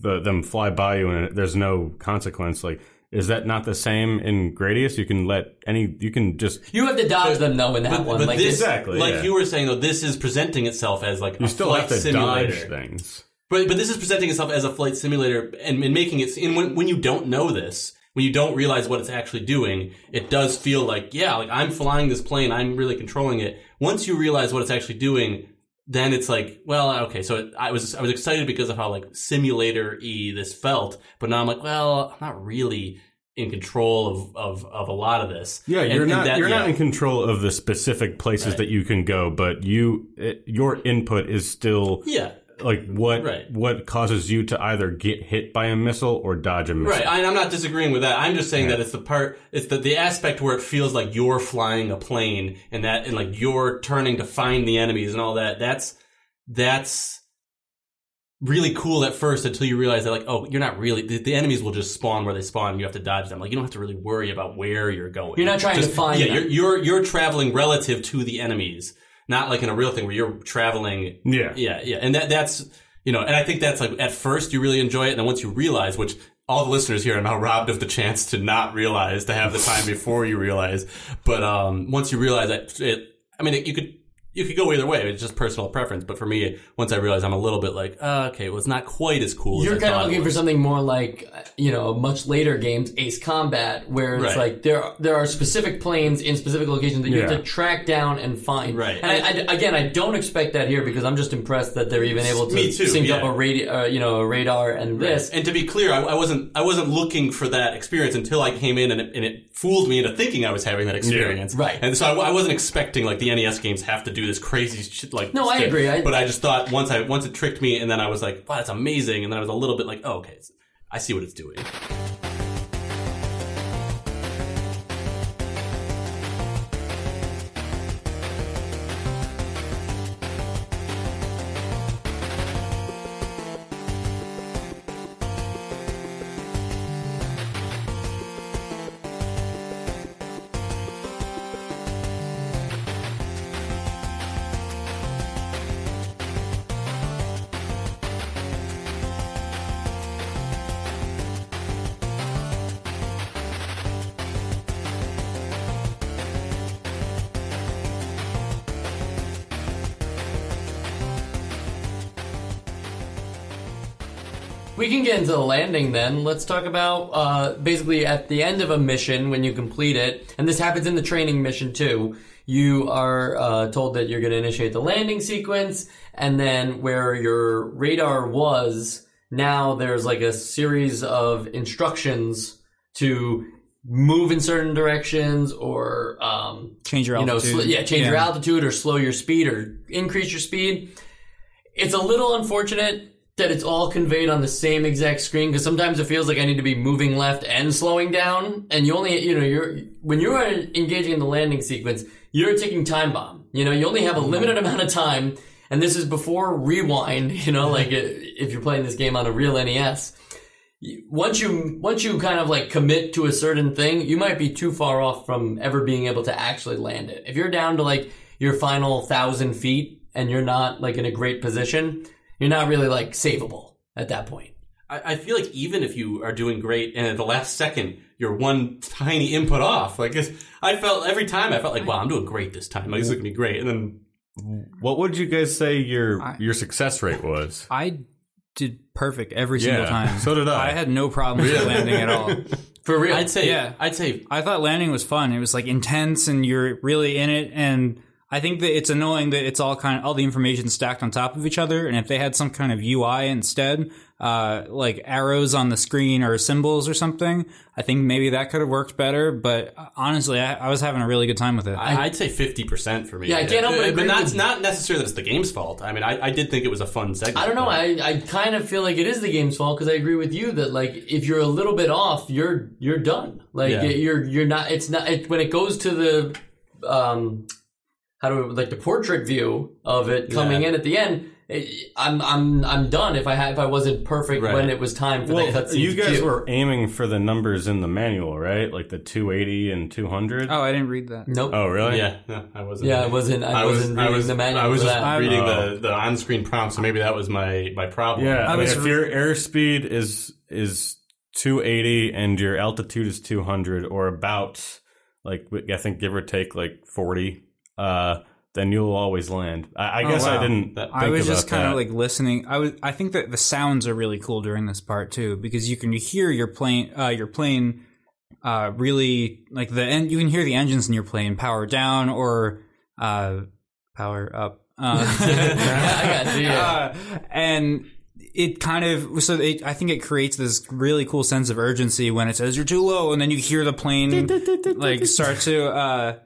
the, them fly by you and there's no consequence. Like, is that not the same in Gradius? You can let any, you can just You have to dodge them though in that But, one. but like, this, Exactly, like yeah. you were saying though, this is presenting itself as like you a still flight have to simulator. dodge things. But but this is presenting itself as a flight simulator and, and making it. And when when you don't know this, when you don't realize what it's actually doing, it does feel like yeah, like I'm flying this plane, I'm really controlling it. Once you realize what it's actually doing, then it's like well, okay. So it, I was I was excited because of how like simulator y this felt, but now I'm like well, I'm not really in control of, of, of a lot of this. Yeah, And- you're not that- you're not in control of the specific places Right. that you can go, but you it, your input is still yeah. Like what Right. what causes you to either get hit by a missile or dodge a missile. Right, I, I'm not disagreeing with that. I'm just saying that it's the part, it's the, the aspect where it feels like you're flying a plane and that, and like you're turning to find the enemies and all that. That's, that's really cool at first until you realize that like, oh, you're not really, the, the enemies will just spawn where they spawn and you have to dodge them. Like you don't have to really worry about where you're going. You're not trying to find Yeah, them. you're, you're, you're traveling relative to the enemies. Not like in a real thing where you're traveling. Yeah. yeah, yeah, and that that's you know, and I think that's like at first you really enjoy it, and then once you realize, which all the listeners here are now robbed of the chance to not realize, to have the time before you realize, but um, once you realize that, it, I mean, it, you could you could go either way. It's just personal preference. But for me, once I realized I'm a little bit like, uh, okay, well, it's not quite as cool. You're as I kind of looking for something more like, uh, you know, much later games, Ace Combat, where it's Right. like there there are specific planes in specific locations that you have to track down and find. Right. And I, I- again, I don't expect that here because I'm just impressed that they're even able to Me too, sync up a radio, uh, you know, a radar and this. And to be clear, I, I wasn't I wasn't looking for that experience until I came in and it, and it fooled me into thinking I was having that experience. Right. And so I, I wasn't expecting like the NES games have to do this crazy shit. Like No, I shit. agree. I- but I just thought once I once it tricked me, and then I was like, wow, that's amazing. And then I was a little bit like, oh, okay, I see what it's doing. We can get into the landing then. Let's talk about uh, basically at the end of a mission when you complete it, and this happens in the training mission too. You are uh, told that you're going to initiate the landing sequence, and then where your radar was, now there's like a series of instructions to move in certain directions or um, Change your you know, altitude. sl- yeah, change your altitude or slow your speed or increase your speed. It's a little unfortunate that it's all conveyed on the same exact screen because sometimes it feels like I need to be moving left and slowing down, and you only, you know, you're when you are engaging in the landing sequence, you're taking time bomb. You know, you only have a mm-hmm. limited amount of time, and this is before rewind. You know, like if you're playing this game on a real NES once you once you kind of like commit to a certain thing, you might be too far off from ever being able to actually land it. If you're down to like your final thousand feet and you're not like in a great position, you're not really like savable at that point. I, I feel like even if you are doing great, and at the last second you're one tiny input off, like it's, I felt every time I felt like, wow, I'm doing great this time. Like this is gonna be great, and then What would you guys say your your success rate was? I did perfect every single Yeah, time. so did I. I had no problem with landing at all. For real. I'd say, Yeah. I'd say I thought landing was fun. It was like intense and you're really in it. And I think that it's annoying that it's all kind of all the information stacked on top of each other. And if they had some kind of UI instead, uh, like arrows on the screen or symbols or something, I think maybe that could have worked better. But uh, honestly, I, I was having a really good time with it. I, I'd say fifty percent for me. Yeah, I can't help but agree but not with- not necessarily that it's the game's fault. I mean, I, I did think it was a fun segment. I don't know. I, I kind of feel like it is the game's fault because I agree with you that like if you're a little bit off, you're you're done. Like Yeah. you're you're not. It's not it, when it goes to the um how do we like the portrait view of it coming Yeah. in at the end. Eh, I'm I'm I'm done if I had if I wasn't perfect Right. when it was time for Well, the cutscene. you to guys cue. were aiming for the numbers in the manual, right? Like the 280 and 200. oh, I didn't read that. nope. Oh, really? Yeah, no, I wasn't. Yeah, I wasn't. I, was- wasn't I reading was, the manual. I was just that. reading Oh. the, the on-screen prompts, so maybe that was my my problem. Yeah, I mean, if re- your airspeed is is 280 and your altitude is 200 or about like I think give or take like 40, uh, then you'll always land. I, I guess wow. I didn't. Think I was about just kind of like listening. I was. I think that the sounds are really cool during this part too, because you can hear your plane. Uh, your plane. Uh, really like the end. You can hear the engines in your plane power down or uh, power up. Uh, Yeah, I got you. Yeah. uh, and it kind of so it, I think it creates this really cool sense of urgency when it says you're too low, and then you hear the plane like start to.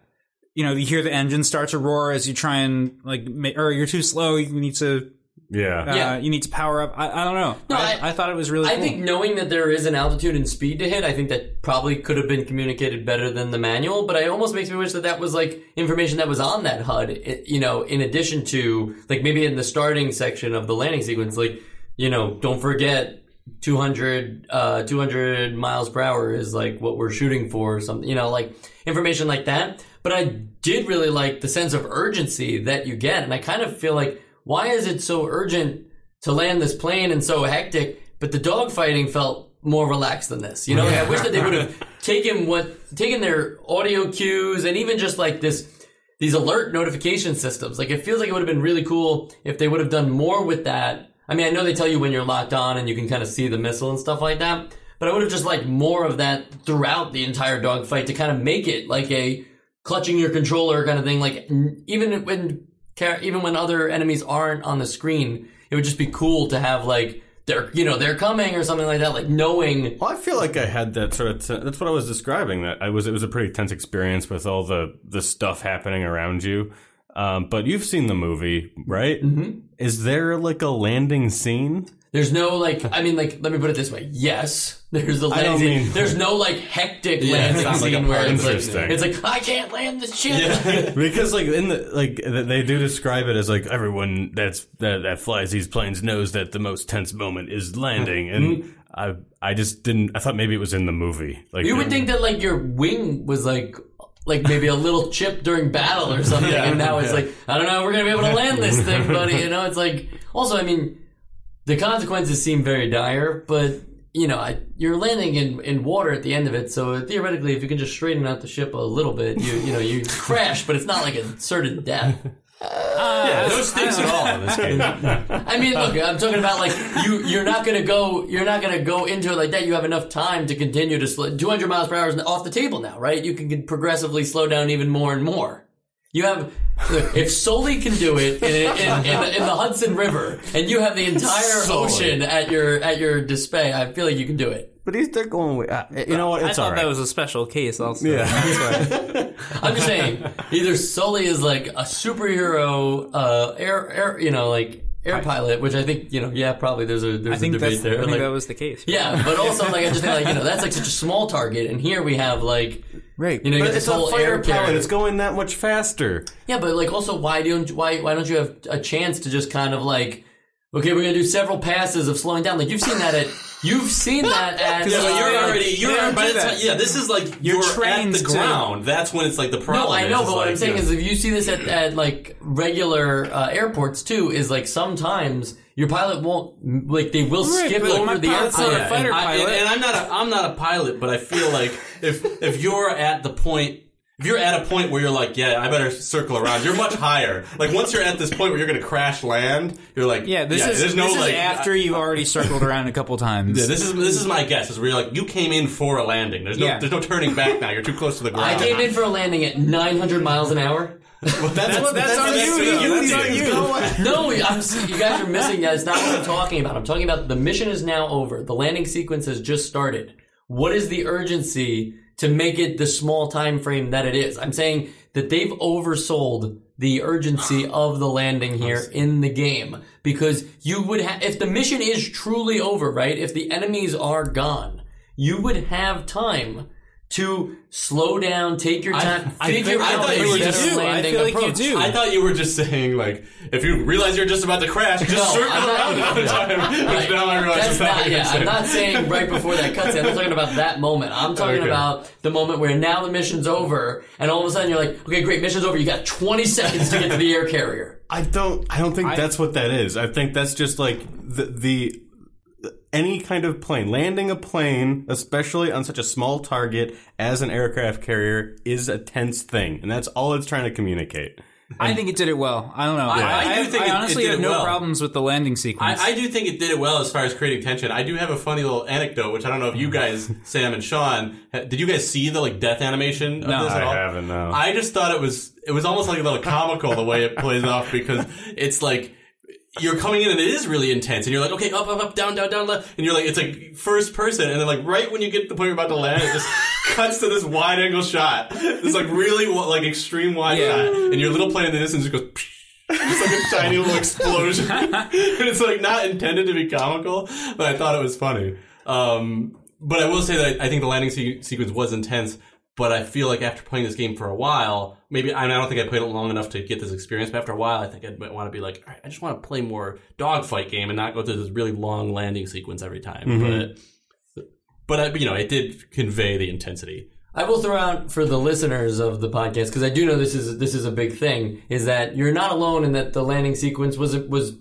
You know, you hear the engine start to roar as you try and like, ma- or you're too slow. You need to yeah. uh, Yeah. you need to power up. I, I don't know. No, I, I- I thought it was really. I cool. think knowing that there is an altitude and speed to hit, I think that probably could have been communicated better than the manual. But it almost makes me wish that that was like information that was on that HUD. it- you know, in addition to like maybe in the starting section of the landing sequence, like you know, don't forget 200 uh 200 miles per hour is like what we're shooting for or something you know like information like that but i did really like the sense of urgency that you get and i kind of feel like why is it so urgent to land this plane and so hectic but the dogfighting felt more relaxed than this you know Like, i wish that they would have taken what taken their audio cues and even just like this these alert notification systems. Like it feels like it would have been really cool if they would have done more with that. I mean, I know they tell you when you're locked on and you can kind of see the missile and stuff like that, but I would have just liked more of that throughout the entire dogfight to kind of make it like a clutching your controller kind of thing. Like n- even when even when other enemies aren't on the screen, it would just be cool to have like they're you know they're coming or something like that. Like knowing Well, I feel like I had that sort of. T- that's what I was describing. That I was. It was a pretty tense experience with all the the stuff happening around you. Um, but you've seen the movie, right? Mm-hmm. Is there like a landing scene? There's no like, I mean, like, let me put it this way. Yes, there's a I don't landing. mean- There's no like hectic Yeah, landing it's not like where it's like, it's like I can't land this ship. because like in the like they do describe it as like everyone that's that, that flies these planes knows that the most tense moment is landing, and I I just didn't. I thought maybe it was in the movie. Like You would uh, think that like your wing was like, like maybe a little chip during battle or something, Yeah, and now it's yeah. like I don't know, we're gonna be able to land this thing, buddy. You know, it's like also, I mean, the consequences seem very dire, but. You know, I, you're landing in, in water at the end of it, so theoretically, if you can just straighten out the ship a little bit, you you know you crash, but it's not like a certain death. Yeah, no stakes at all in this game. I mean, look, I'm talking about like you. You're not gonna go. You're not gonna go into it like that. You have enough time to continue to slow. 200 miles per hour is off the table now, right? You can progressively slow down even more and more. You have look, if Sully can do it in, in, in, the, in the Hudson River, and you have the entire Sully. ocean at your at your display, I feel like you can do it. But he's they're going. With, uh, you know what? I thought all right. that was a special case. Also, Yeah. That's why. I'm just saying, either Sully is like a superhero, uh, air, air, you know, like air pilot, which I think, you know, yeah, probably there's a there's I think a debate there. I think like- that was the case. Yeah, but also like I just think like you know that's like such a small target, and here we have like Right. You know, you but get it's this a whole fighter air pilot—it's going that much faster. yeah, but like also why don't why why don't you have a chance to just kind of like okay we're gonna do several passes of slowing down like you've seen that at you've seen that at Yeah, but uh, you're like- already you're they don't by the time, that. yeah. This is like you're, at trains the to- ground. That's when it's like the problem. no, I know, is but what I'm saying you is, if you see this at, at like regular uh, airports too, is like sometimes your pilot won't like they will skip over my the pilot's airplane. not a fighter I- and- pilot. and I'm not a I'm not a pilot, but I feel like if if you're at the point. If you're at a point where you're like, yeah, I better circle around, you're much higher. Like once you're at this point where you're going to crash land, you're like, Yeah, this is there's no this is like after you've already circled around a couple times. Yeah, this is this is my guess. Is where you're like you came in for a landing. There's no Yeah. there's no turning back now. You're too close to the ground. I came in for a landing at 900 miles an hour. That's, what that's on what you, you, that's not it. you. No, I'm, you guys are missing that. It's not what I'm talking about. I'm talking about the mission is now over. The landing sequence has just started. What is the urgency to make it the small time frame that it is? I'm saying that they've oversold the urgency of the landing here in the game because you would have if the mission is truly over, right? If the enemies are gone, you would have time to slow down, take your time, I figure think- I out thought a you were better just- I landing feel like you approach. do. I thought you were just saying like if you realize you're just about to crash, just No, circle around another time. Which now I realize That's is not not, what you're yeah, I'm not saying right before that cutscene. I'm talking about that moment. I'm talking Okay. about the moment where now the mission's over, and all of a sudden you're like, okay, great, mission's over. You got 20 seconds to get to the air carrier. I don't. I don't think that's what that is. I think that's just like the the any kind of plane landing a plane, especially on such a small target as an aircraft carrier, is a tense thing, and that's all it's trying to communicate. I think it did it well. I don't know. I- I, I do think I it- it honestly did have it no well. problems with the landing sequence. I, I do think it did it well as far as creating tension. I do have a funny little anecdote, which I don't know if you guys, Sam and Sean, did you guys see the like death animation of No. this at I all? haven't, no. I just thought it was it was almost like a little comical the way it plays off because it's like you're coming in and it is really intense and you're like okay up up up down down down left and you're like it's like first person and then like right when you get to the point you're about to land it just cuts to this wide angle shot this like really like extreme wide Yeah. shot and your little plane in the distance just goes it's like a tiny little explosion. And it's like not intended to be comical, but I thought it was funny. Um, but I will say that I think the landing se- sequence was intense. But I feel like after playing this game for a while, maybe I, mean, I don't think I played it long enough to get this experience. But after a while, I think I'd want to be like, all right, I just want to play more dogfight game and not go through this really long landing sequence every time. Mm-hmm. But but I, you know, it did convey the intensity. I will throw out for the listeners of the podcast because I do know this is this is a big thing. Is that you're not alone in that the landing sequence was was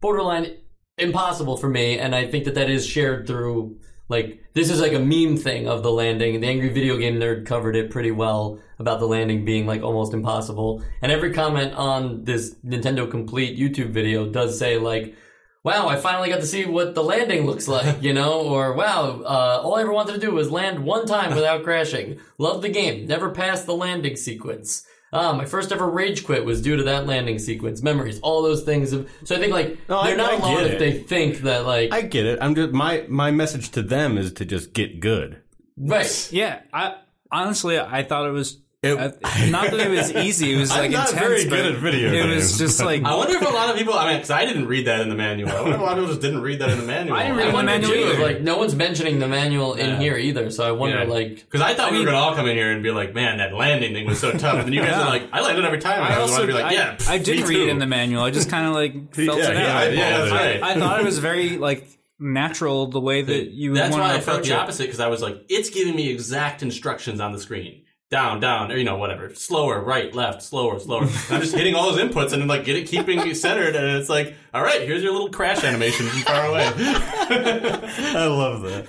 borderline impossible for me, and I think that that is shared through like this is like a meme thing of the landing. The Angry Video Game Nerd covered it pretty well about the landing being like almost impossible. And every comment on this Nintendo Complete YouTube video does say like, "Wow, I finally got to see what the landing looks like," you know, or "Wow, uh, all I ever wanted to do was land one time without crashing. Love the game. Never passed the landing sequence." Ah, my first ever rage quit was due to that landing sequence. Memories, all those things. Of, so I think like No, I- they're not I alone get if it. they think that like I get it. I'm just my my message to them is to just get good. right. Yeah, I honestly I thought it was It- uh, not that it was easy. It was I'm like not intense, very good at video It was just like I wonder if a lot of people. I mean, because I didn't read that in the manual. I wonder if a lot of people just didn't read that in the manual. I didn't read I the manual too, either. like no one's mentioning the manual in Yeah. here either. So I wonder Yeah. like Because I thought we were gonna all come in here and be like, "Man, that landing thing was so tough," and then you guys are like, "I landed every time." I, I also want to be like, I, "Yeah, pff, I did me read it too." in the manual. I just kind of like felt Yeah, it yeah, out. I- yeah, that's I- right. I thought it was very like natural the way that you. That's wanted why to I felt the opposite because I was like, it's giving me exact instructions on the screen. Down, down, or you know, whatever. Slower, right, left, slower, slower. I'm just hitting all those inputs and then like get it keeping me centered, and it's like, all right, here's your little crash animation from far away. I love that.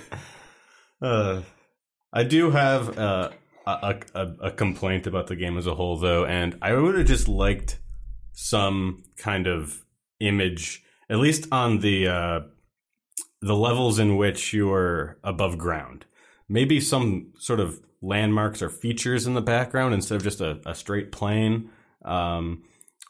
Uh, I do have uh, a, a a complaint about the game as a whole, though, and I would have just liked some kind of image, at least on the uh, the levels in which you're above ground. Maybe some sort of landmarks or features in the background instead of just a, a straight plane. Um,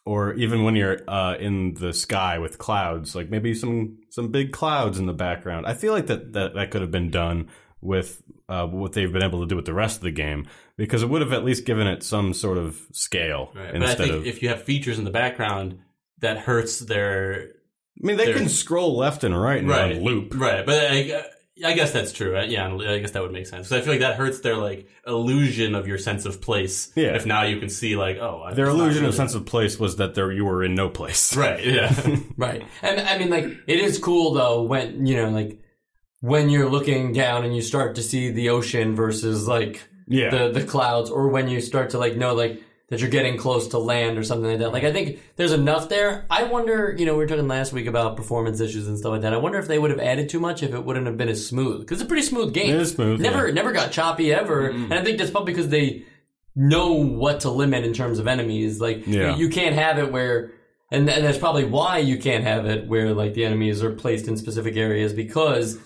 or even when you're uh, in the sky with clouds, like maybe some some big clouds in the background. I feel like that that, that could have been done with uh, what they've been able to do with the rest of the game because it would have at least given it some sort of scale Right. But I instead think of. if you have features in the background, that hurts their I mean, they there- can scroll left and right and right loop. Right, but I, I guess that's true. right? Yeah, I guess that would make sense. Because I feel like that hurts their like illusion of your sense of place. Yeah. If now you can see like, oh, I- Their illusion really- of sense of place was that there you were in no place. Right. Yeah. right. And I mean like it is cool though when you know like when you're looking down and you start to see the ocean versus like Yeah. the the clouds or when you start to like know like that you're getting close to land or something like that. Like I think there's enough there. I wonder, you know, we were talking last week about performance issues and stuff like that. I wonder if they would have added too much if it wouldn't have been as smooth because it's a pretty smooth game. It is smooth, Never yeah. never got choppy ever. Mm-hmm. And I think that's probably because they know what to limit in terms of enemies. Like Yeah. you, you can't have it where and, and that's probably why you can't have it where like the enemies are placed in specific areas because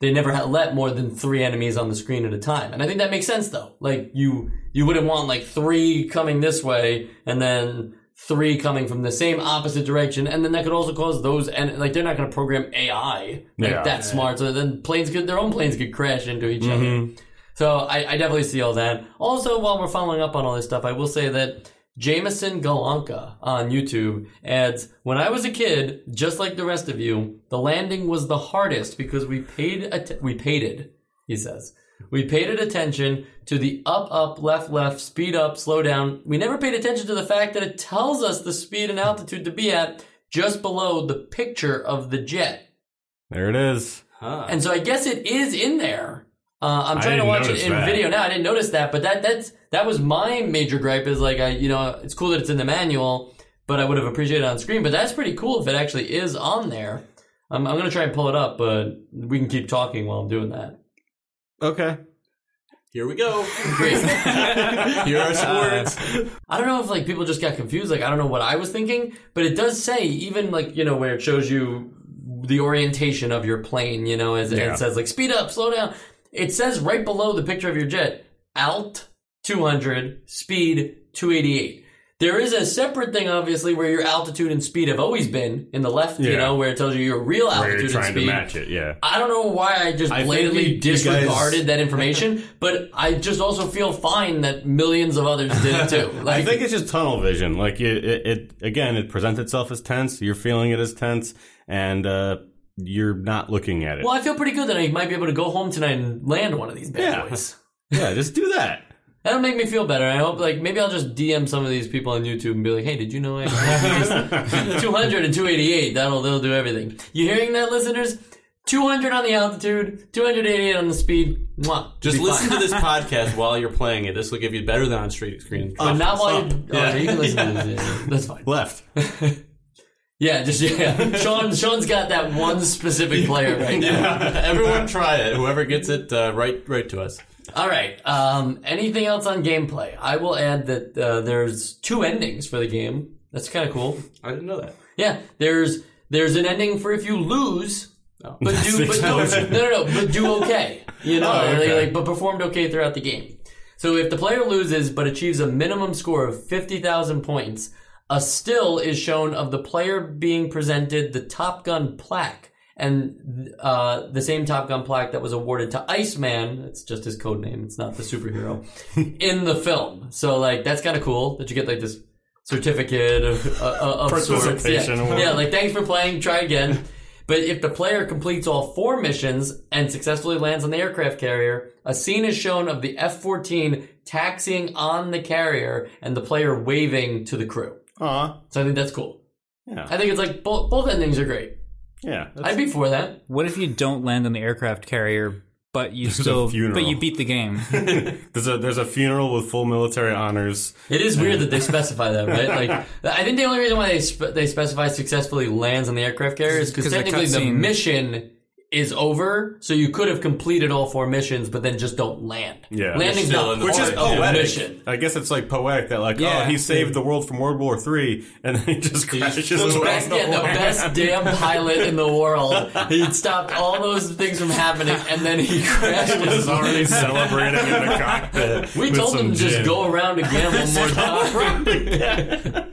they never let more than three enemies on the screen at a time. And I think that makes sense though. Like you you wouldn't want like three coming this way and then three coming from the same opposite direction and then that could also cause those and like they're not going to program AI like Yeah. that smart so then planes could their own planes could crash into each other. Mm-hmm. So I, I definitely see all that. Also, while we're following up on all this stuff, I will say that Jameson Galanka on YouTube adds, when I was a kid, just like the rest of you, the landing was the hardest because we paid, att- we paided, he says. We paid attention to the up, up, left, left, speed up, slow down. We never paid attention to the fact that it tells us the speed and altitude to be at just below the picture of the jet. There it is. Huh. And so I guess it is in there. Uh, I'm trying to watch it in that. video now. I didn't notice that, but that that's that was my major gripe. Is like I, you know, it's cool that it's in the manual, but I would have appreciated it on screen. But that's pretty cool if it actually is on there. I'm, I'm gonna try and pull it up, but we can keep talking while I'm doing that. Okay. Here we go. Great. Here are some uh, words. I don't know if like people just got confused. Like I don't know what I was thinking, but it does say even like you know where it shows you the orientation of your plane. You know, as Yeah. it says like speed up, slow down. It says right below the picture of your jet, alt 200, speed 288. There is a separate thing, obviously, where your altitude and speed have always been in the left. You know, where it tells you your real altitude you're and trying to speed. match it, yeah. I don't know why I just blatantly you disregarded guys- that information, but I just also feel fine that millions of others did it too. Like, I think it's just tunnel vision. Like it, it, it again, it presents itself as tense. You're feeling it as tense, and uh, you're not looking at it. Well, I feel pretty good that I might be able to go home tonight and land one of these bad Yeah. boys. Yeah, just do that. That'll make me feel better. I hope, like, maybe I'll just DM some of these people on YouTube and be like, "Hey, did you know I 200 and 288? That'll that'll do everything." You hearing that, listeners? 200 on the altitude, 288 on the speed. Mwah, Just Be listen fine. to this podcast while you're playing it. This will give you better than on street screen. Oh, not while you. Oh, Yeah. you can listen to this. yeah. That's fine. Left. Yeah, just yeah. Sean Sean's got that one specific player right now. Everyone try it. Whoever gets it, uh, write write to us. All right. Um, anything else on gameplay? I will add that uh, there's two endings for the game. That's kind of cool. I didn't know that. Yeah, there's there's an ending for if you lose, Oh. but do but no, no no no but do okay. You know, Oh, okay. like, like, but performed okay throughout the game. So if the player loses but achieves a minimum score of fifty thousand points, a still is shown of the player being presented the Top Gun plaque. And uh, the same Top Gun plaque that was awarded to Iceman, it's just his code name, it's not the superhero, in the film. So, like, that's kind of cool that you get, like, this certificate of, uh, of sorts. Participation Yeah. yeah, like, thanks for playing, try again. But if the player completes all four missions and successfully lands on the aircraft carrier, a scene is shown of the F-14 taxiing on the carrier and the player waving to the crew. Aw. So I think that's cool. Yeah. I think it's like both, both endings are great. Yeah. that's- I'd be for that. What if you don't land on the aircraft carrier, but you still, but you beat the game? There's a there's a funeral with full military honors. It is weird that they specify that, right? Like, I think the only reason why they spe- they specify successfully lands on the aircraft carrier is because 'Cause the technically the cutscene- mission is over, so you could have completed all four missions, but then just don't land. Yeah. landing's Still not in the part Which is of Oh, the poetic. mission. I guess it's like poetic that like oh, Yeah. oh he saved the world from World War Three and then he just crashes flew into Best, the yeah, the best damn pilot in the world. He stopped all those things from happening, and then he crashed. He was already celebrating in the cockpit. We told him some to just gin. go around again one more time.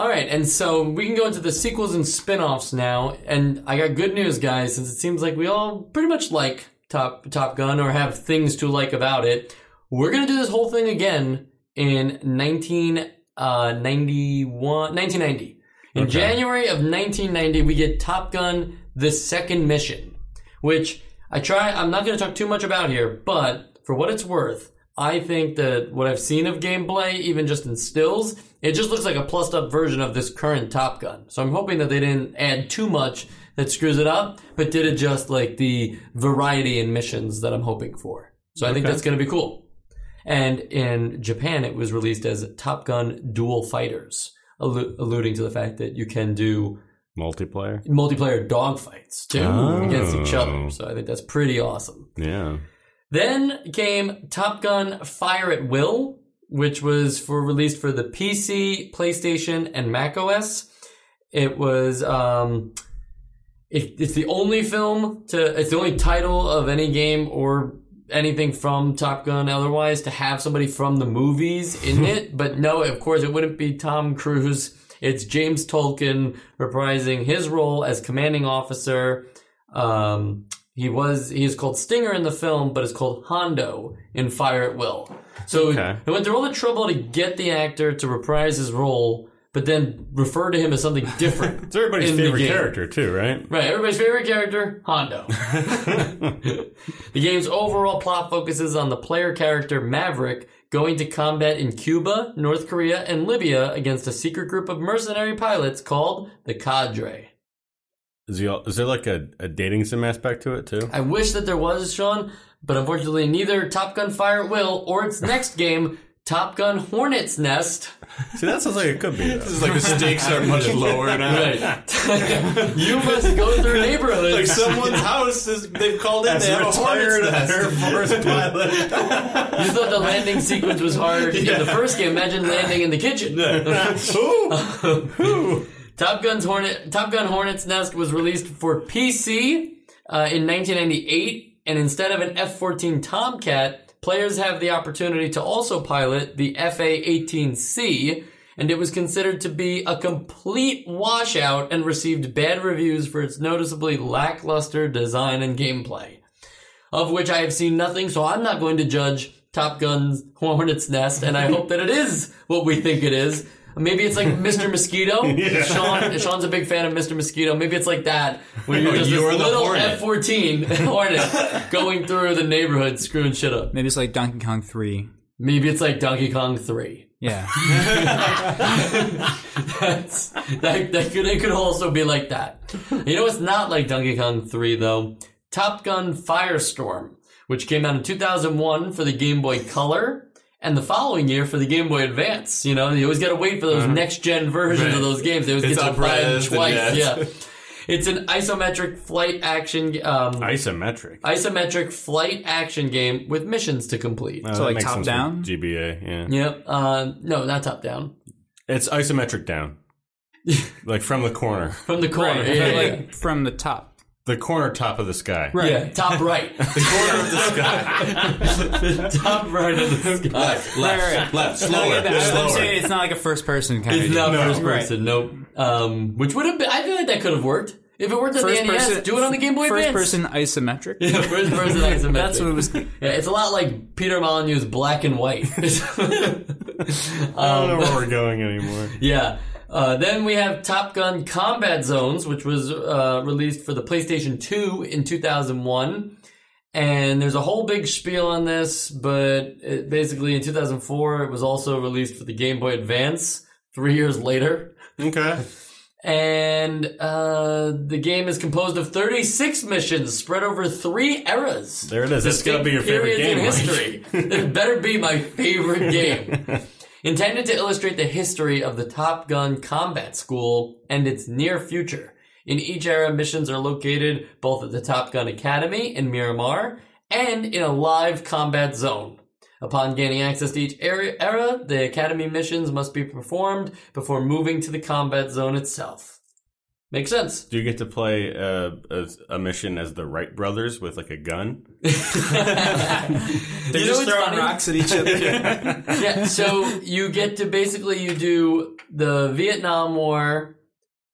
All right, and so we can go into the sequels and spin-offs now. And I got good news, guys, since it seems like we all pretty much like Top Top Gun or have things to like about it. We're gonna do this whole thing again in 1991, uh, 1990. In January of 1990, we get Top Gun: The Second Mission, which I try. I'm not going to talk too much about here, but for what it's worth, I think that what I've seen of gameplay, even just in stills, it just looks like a plussed up version of this current Top Gun. So I'm hoping that they didn't add too much that screws it up, but did adjust like the variety in missions that I'm hoping for. So I think that's going to be cool. And in Japan, it was released as Top Gun Dual Fighters, allu- alluding to the fact that you can do multiplayer. multiplayer dogfights too Oh. against each other. Oh. So I think that's pretty awesome. Yeah. Then came Top Gun Fire at Will, which was for released for the PC, PlayStation, and Mac OS. It was um, it, it's the only film to it's the only title of any game or anything from Top Gun otherwise to have somebody from the movies in it. But no, of course, it wouldn't be Tom Cruise. It's James Tolkan reprising his role as commanding officer. Um, he was he is called Stinger in the film, but it's called Hondo in Fire at Will. So Okay. they went through all the trouble to get the actor to reprise his role, but then refer to him as something different. It's everybody's favorite character too, right? Right, everybody's favorite character, Hondo. the game's overall plot focuses on the player character Maverick going to combat in Cuba, North Korea, and Libya against a secret group of mercenary pilots called the Cadre. Is he? Is there like a, a dating sim aspect to it too? I wish that there was, Sean, but unfortunately neither Top Gun Fire at Will or its next game, Top Gun Hornet's Nest. See, that sounds like it could be. Though. It's like the stakes are much lower now. Right. you must go through neighborhoods. Like someone's house is they've called in. As They have a hornet's nest. Air Force pilot. You thought the landing sequence was hard in the first game. Imagine landing in the kitchen. Top Gun's Hornet, Top Gun Hornet's Nest was released for PC uh, in 1998, and instead of an F-14 Tomcat, players have the opportunity to also pilot the FA-18C, and it was considered to be a complete washout and received bad reviews for its noticeably lackluster design and gameplay of which I have seen nothing, so I'm not going to judge Top Gun's Hornet's Nest, and I hope that it is what we think it is. Maybe it's like Mr. Mosquito. Sean, Sean's a big fan of Mr. Mosquito. Maybe it's like that, where oh, you're Oh, just you this are the little F-14 Hornet going through the neighborhood screwing shit up. Maybe it's like Donkey Kong 3. Maybe it's like Donkey Kong 3. Yeah. That's, that, that could, it could also be like that. You know, it's not like Donkey Kong 3 though. Top Gun Firestorm, which came out in 2001 for the Game Boy Color and the following year for the Game Boy Advance. You know, you always got to wait for those next gen versions Right. of those games. They always It's get to buy them twice. yeah. Yeah. It's an isometric flight action, um, Isometric. isometric flight action game with missions to complete. Uh, So, like, top down? GBA, yeah. Yep. Uh, no, not top down. It's isometric down. like from the corner. From the corner. Right, Yeah, but, yeah, like from the top. The corner top of the sky. Right. yeah. top right. The corner of the sky. top right of the sky. left, Right, left, right. left, No, I slower, get. I'm slower. saying it's not like a first person kind It's of. not No. first Right. person. Nope. Um, which would have been. I feel like that could have worked if it worked on First the NES. person. do it on the Game Boy First Advance. person isometric. Yeah, first person isometric. That's what it was. Yeah, it's a lot like Peter Molyneux's Black and White. I don't know where we're going anymore. yeah. Uh, then we have Top Gun Combat Zones, which was uh, released for the PlayStation 2 in 2001. And there's a whole big spiel on this, but it, basically in 2004, it was also released for the Game Boy Advance three years later. Okay. And uh, the game is composed of 36 missions spread over three eras. There it is. That's got to be your favorite game. in history. it better be my favorite game. Intended to illustrate the history of the Top Gun Combat School and its near future. In each era, missions are located both at the Top Gun Academy in Miramar and in a live combat zone. Upon gaining access to each era, the Academy missions must be performed before moving to the combat zone itself. Makes sense. Do you get to play uh, a, a mission as the Wright brothers with like a gun? They're You just what's throwing funny? rocks at each other. yeah, so you get to basically you do the Vietnam War,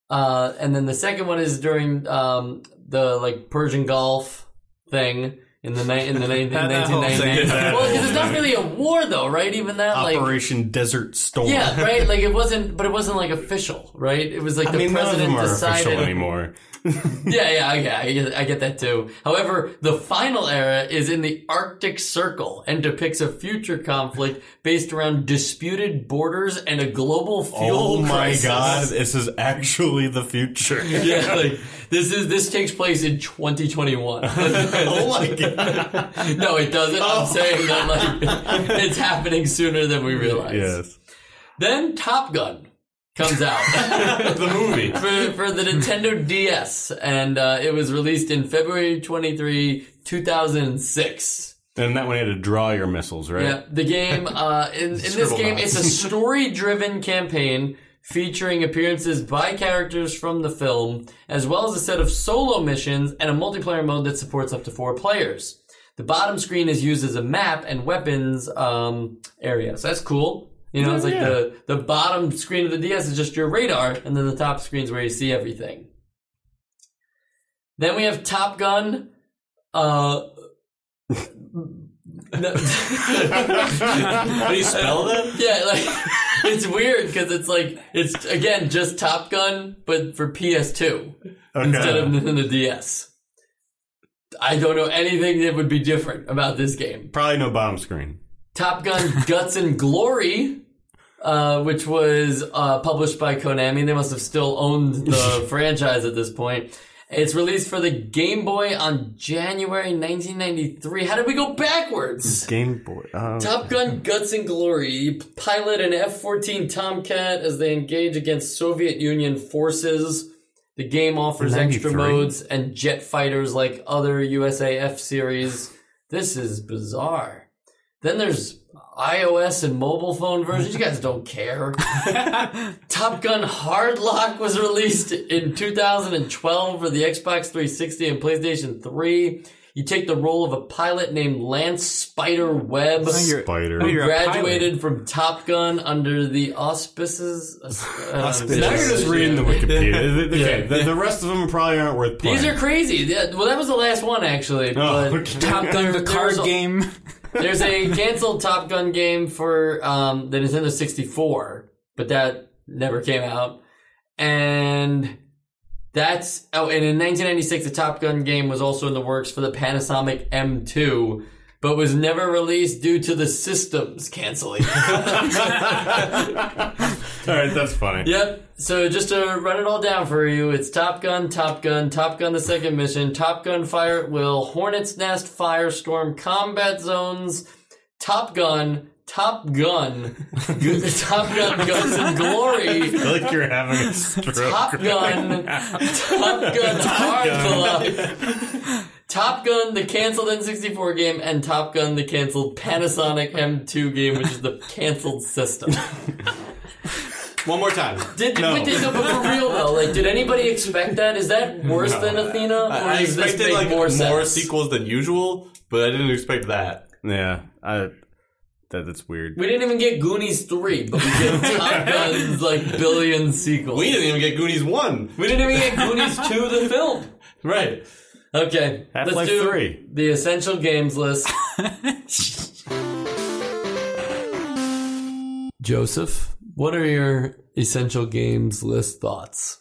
uh, and then the second one is during um, the like Persian Gulf thing in the ni- in the ni- in That- that whole 1990s. thing. Well, because it's not really a war though, right? Even that, like. Operation Desert Storm. Yeah, right. Like it wasn't, but it wasn't like official, right? It was like I the mean, none of president them are decided. official anymore. Yeah, yeah, yeah. I get, I get that too. However, the final era is in the Arctic Circle and depicts a future conflict based around disputed borders and a global fuel Oh my crisis. god, this is actually the future. Yeah, like this is this takes place in 2021. oh my god. no, it doesn't. I'm oh. saying that like it's happening sooner than we realize. Yes. Then Top Gun comes out. the movie. for, for the Nintendo DS, and uh, it was released in February 23, 2006. And that one had to draw your missiles, right? Yeah, the game, uh, in, in this game, it's a story driven campaign featuring appearances by characters from the film, as well as a set of solo missions and a multiplayer mode that supports up to four players. The bottom screen is used as a map and weapons um, area, so that's cool. You know, it's like Yeah. the, the bottom screen of the DS is just your radar, and then the top screen is where you see everything. Then we have Top Gun. Uh, How do you spell that? yeah, like it's weird because it's like it's again just Top Gun, but for PS2 instead of Okay. Nintendo DS. I don't know anything that would be different about this game. Probably no bottom screen. Top Gun Guts and Glory, uh, which was uh, published by Konami. They must have still owned the franchise at this point. It's released for the Game Boy on January 1993. How did we go backwards? Game Boy. Oh. Top Gun Guts and Glory. You pilot an F 14 Tomcat as they engage against Soviet Union forces. The game offers extra modes and jet fighters like other USAF series. This is bizarre. Then there's iOS and mobile phone versions. You guys don't care. Top Gun Hard Lock was released in 2012 for the Xbox 360 and PlayStation 3. You take the role of a pilot named Lance Spider Webb. you're- Spider. Who you're a graduated from Top Gun under the auspices. Uh, Auspices. now you're just reading the Wikipedia. Okay, Yeah. the, the rest of them probably aren't worth playing. These are crazy. Yeah, well, that was the last one actually. but Oh, okay. Top Gun, the card game. There's a canceled Top Gun game for um, the Nintendo 64, but that never came out. And that's oh, and in 1996, the Top Gun game was also in the works for the Panasonic M2, but was never released due to the systems canceling. All right, that's funny. Yep. So just to run it all down for you, it's Top Gun, Top Gun, Top Gun: The Second Mission, Top Gun: Fire at Will, Hornet's Nest, Firestorm, Combat Zones, Top Gun, Top Gun, Top Gun Guns and Glory, I feel like you're having a stroke. Top Gun, Top Gun Hard Club, Top Gun, the canceled N64 game, and Top Gun, the canceled Panasonic M2 game, which is the canceled system. One more time. Did, but, did- but for real though, like, did anybody expect that? Is that worse than Athena, or I does this expected like more more, sequels than usual, but I didn't expect that. Yeah, I, that, that's weird. We didn't even get Goonies three, but we get Top Gun's like billion sequels. We didn't even get Goonies one. We didn't even get Goonies two, the film. Right. Okay, Half-Life let's do 3. the essential games list. Joseph, what are your essential games list thoughts?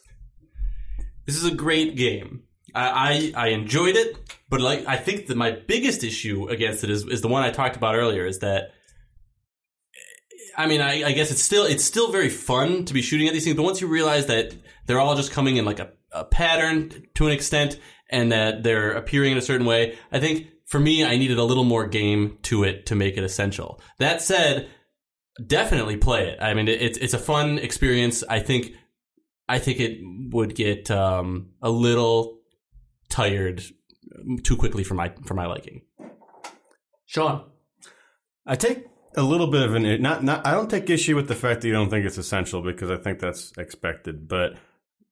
This is a great game. I, I I enjoyed it, but like I think that my biggest issue against it is is the one I talked about earlier. Is that I mean I, I guess it's still it's still very fun to be shooting at these things, but once you realize that they're all just coming in like a, a pattern to an extent, and that they're appearing in a certain way, I think for me I needed a little more game to it to make it essential. That said, definitely play it. I mean it's it's a fun experience. I think I think it would get um, a little tired too quickly for my for my liking. Sean, I take a little bit of an not not. I don't take issue with the fact that you don't think it's essential because I think that's expected, but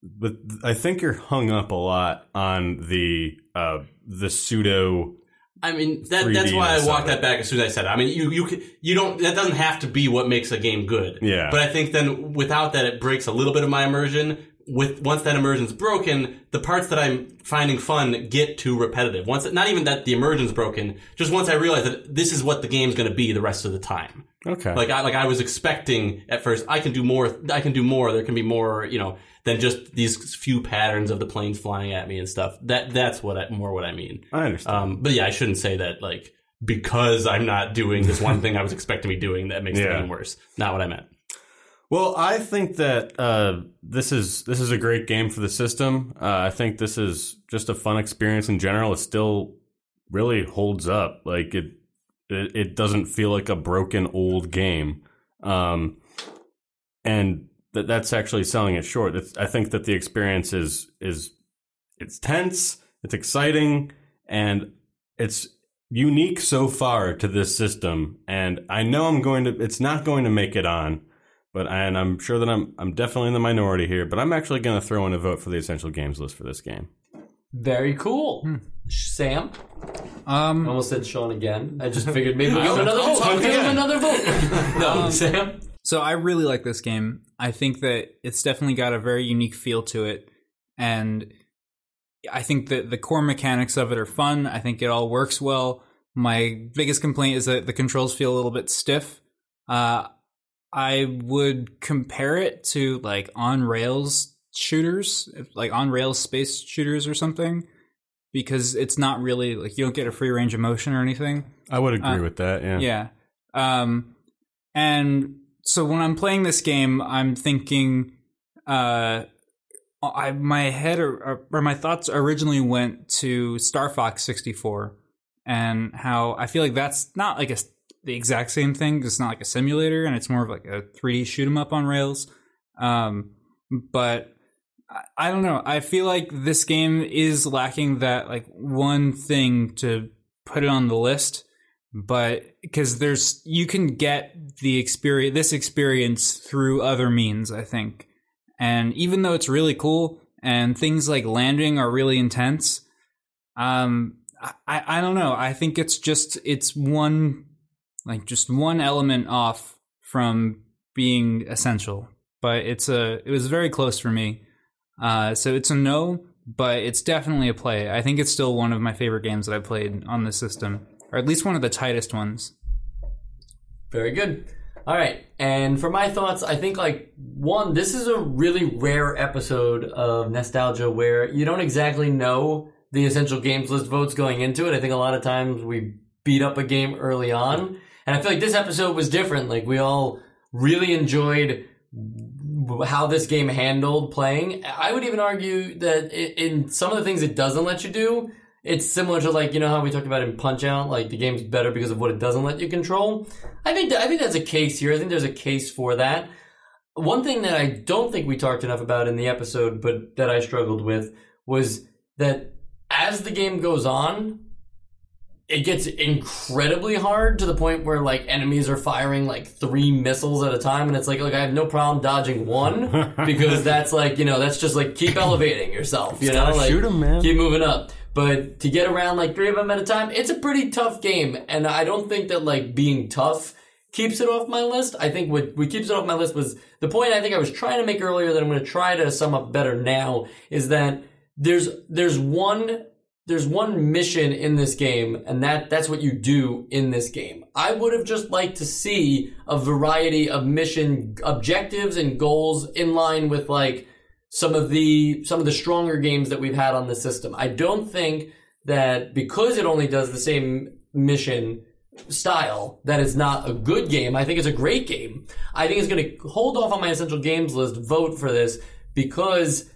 but I think you're hung up a lot on the uh, the pseudo. I mean that that's why I walked that back as soon as I said it. I mean you you you don't that doesn't have to be what makes a game good. Yeah. But I think then without that it breaks a little bit of my immersion. With once that immersion's broken, the parts that I'm finding fun get too repetitive. Once not even that the immersion's broken, just once I realize that this is what the game's going to be the rest of the time. Okay, Like I like I was expecting at first. I can do more. I can do more. There can be more. You know, than just these few patterns of the planes flying at me and stuff. That that's what I, more what I mean. I understand. Um, but yeah, I shouldn't say that like because I'm not doing this one thing I was expecting to be doing that makes the Yeah. game worse. Not what I meant. Well, I think that uh, this is this is a great game for the system. Uh, I think this is just a fun experience in general. It still really holds up. Like it, it, it doesn't feel like a broken old game, um, and that that's actually selling it short. It's, I think that the experience is is it's tense, it's exciting, and it's unique so far to this system. And I know I'm going to. It's not going to make it on but and I'm sure that I'm I'm definitely in the minority here, but I'm actually going to throw in a vote for the essential games list for this game. very cool. Sam, I Um, almost said Sean again. I just figured maybe we'll give him another vote. I'll give him another vote. no, Sam. So I really like this game. I think that it's definitely got a very unique feel to it, and I think that the core mechanics of it are fun. I think it all works well. My biggest complaint is that the controls feel a little bit stiff. Uh, I would compare it to like on rails shooters, like on rails space shooters or something, because it's not really like you don't get a free range of motion or anything. I would agree Uh, with that. Yeah. Yeah. Um, and so when I'm playing this game, I'm thinking, uh, I my head or, or my thoughts originally went to Star Fox 64 and how I feel like that's not like a the exact same thing. It's not like a simulator, and it's more of like a 3D shoot 'em up on rails. Um, but I, I don't know. I feel like this game is lacking that like one thing to put it on the list but because there's you can get the experience this experience through other means i think. And even though it's really cool and things like landing are really intense um i i don't know. I think it's just it's one like just one element off from being essential. But it's a it was very close for me. Uh so it's a no but it's definitely a play. I think it's still one of my favorite games that i played on this system or at least one of the tightest ones Very good. All right. And for my thoughts, I think like one, this is a really rare episode of nostalgia where you don't exactly know the essential games list votes going into it. I think a lot of times we beat up a game early on. And I feel like this episode was different. Like we all really enjoyed how this game handled playing. I would even argue that in some of the things it doesn't let you do, it's similar to like you know how we talked about in Punch Out, like the game's better because of what it doesn't let you control. I think I think that's a case here. I think there's a case for that. One thing that I don't think we talked enough about in the episode, but that I struggled with was that as the game goes on, it gets incredibly hard to the point where like enemies are firing like three missiles at a time and it's like like I have no problem dodging one because that's like you know that's just like keep elevating yourself you know gotta like man. keep moving up but to get around like three of them at a time it's a pretty tough game and I don't think that like being tough keeps it off my list I think what what keeps it off my list was the point I think I was trying to make earlier that I'm going to try to sum up better now is that there's there's one there's one mission in this game and that that's what you do in this game. I would have just liked to see a variety of mission objectives and goals in line with like some of the some of the stronger games that we've had on the system. I don't think that because it only does the same mission style that it's not a good game. I think it's a great game. I think it's going to hold off on my essential games list vote for this because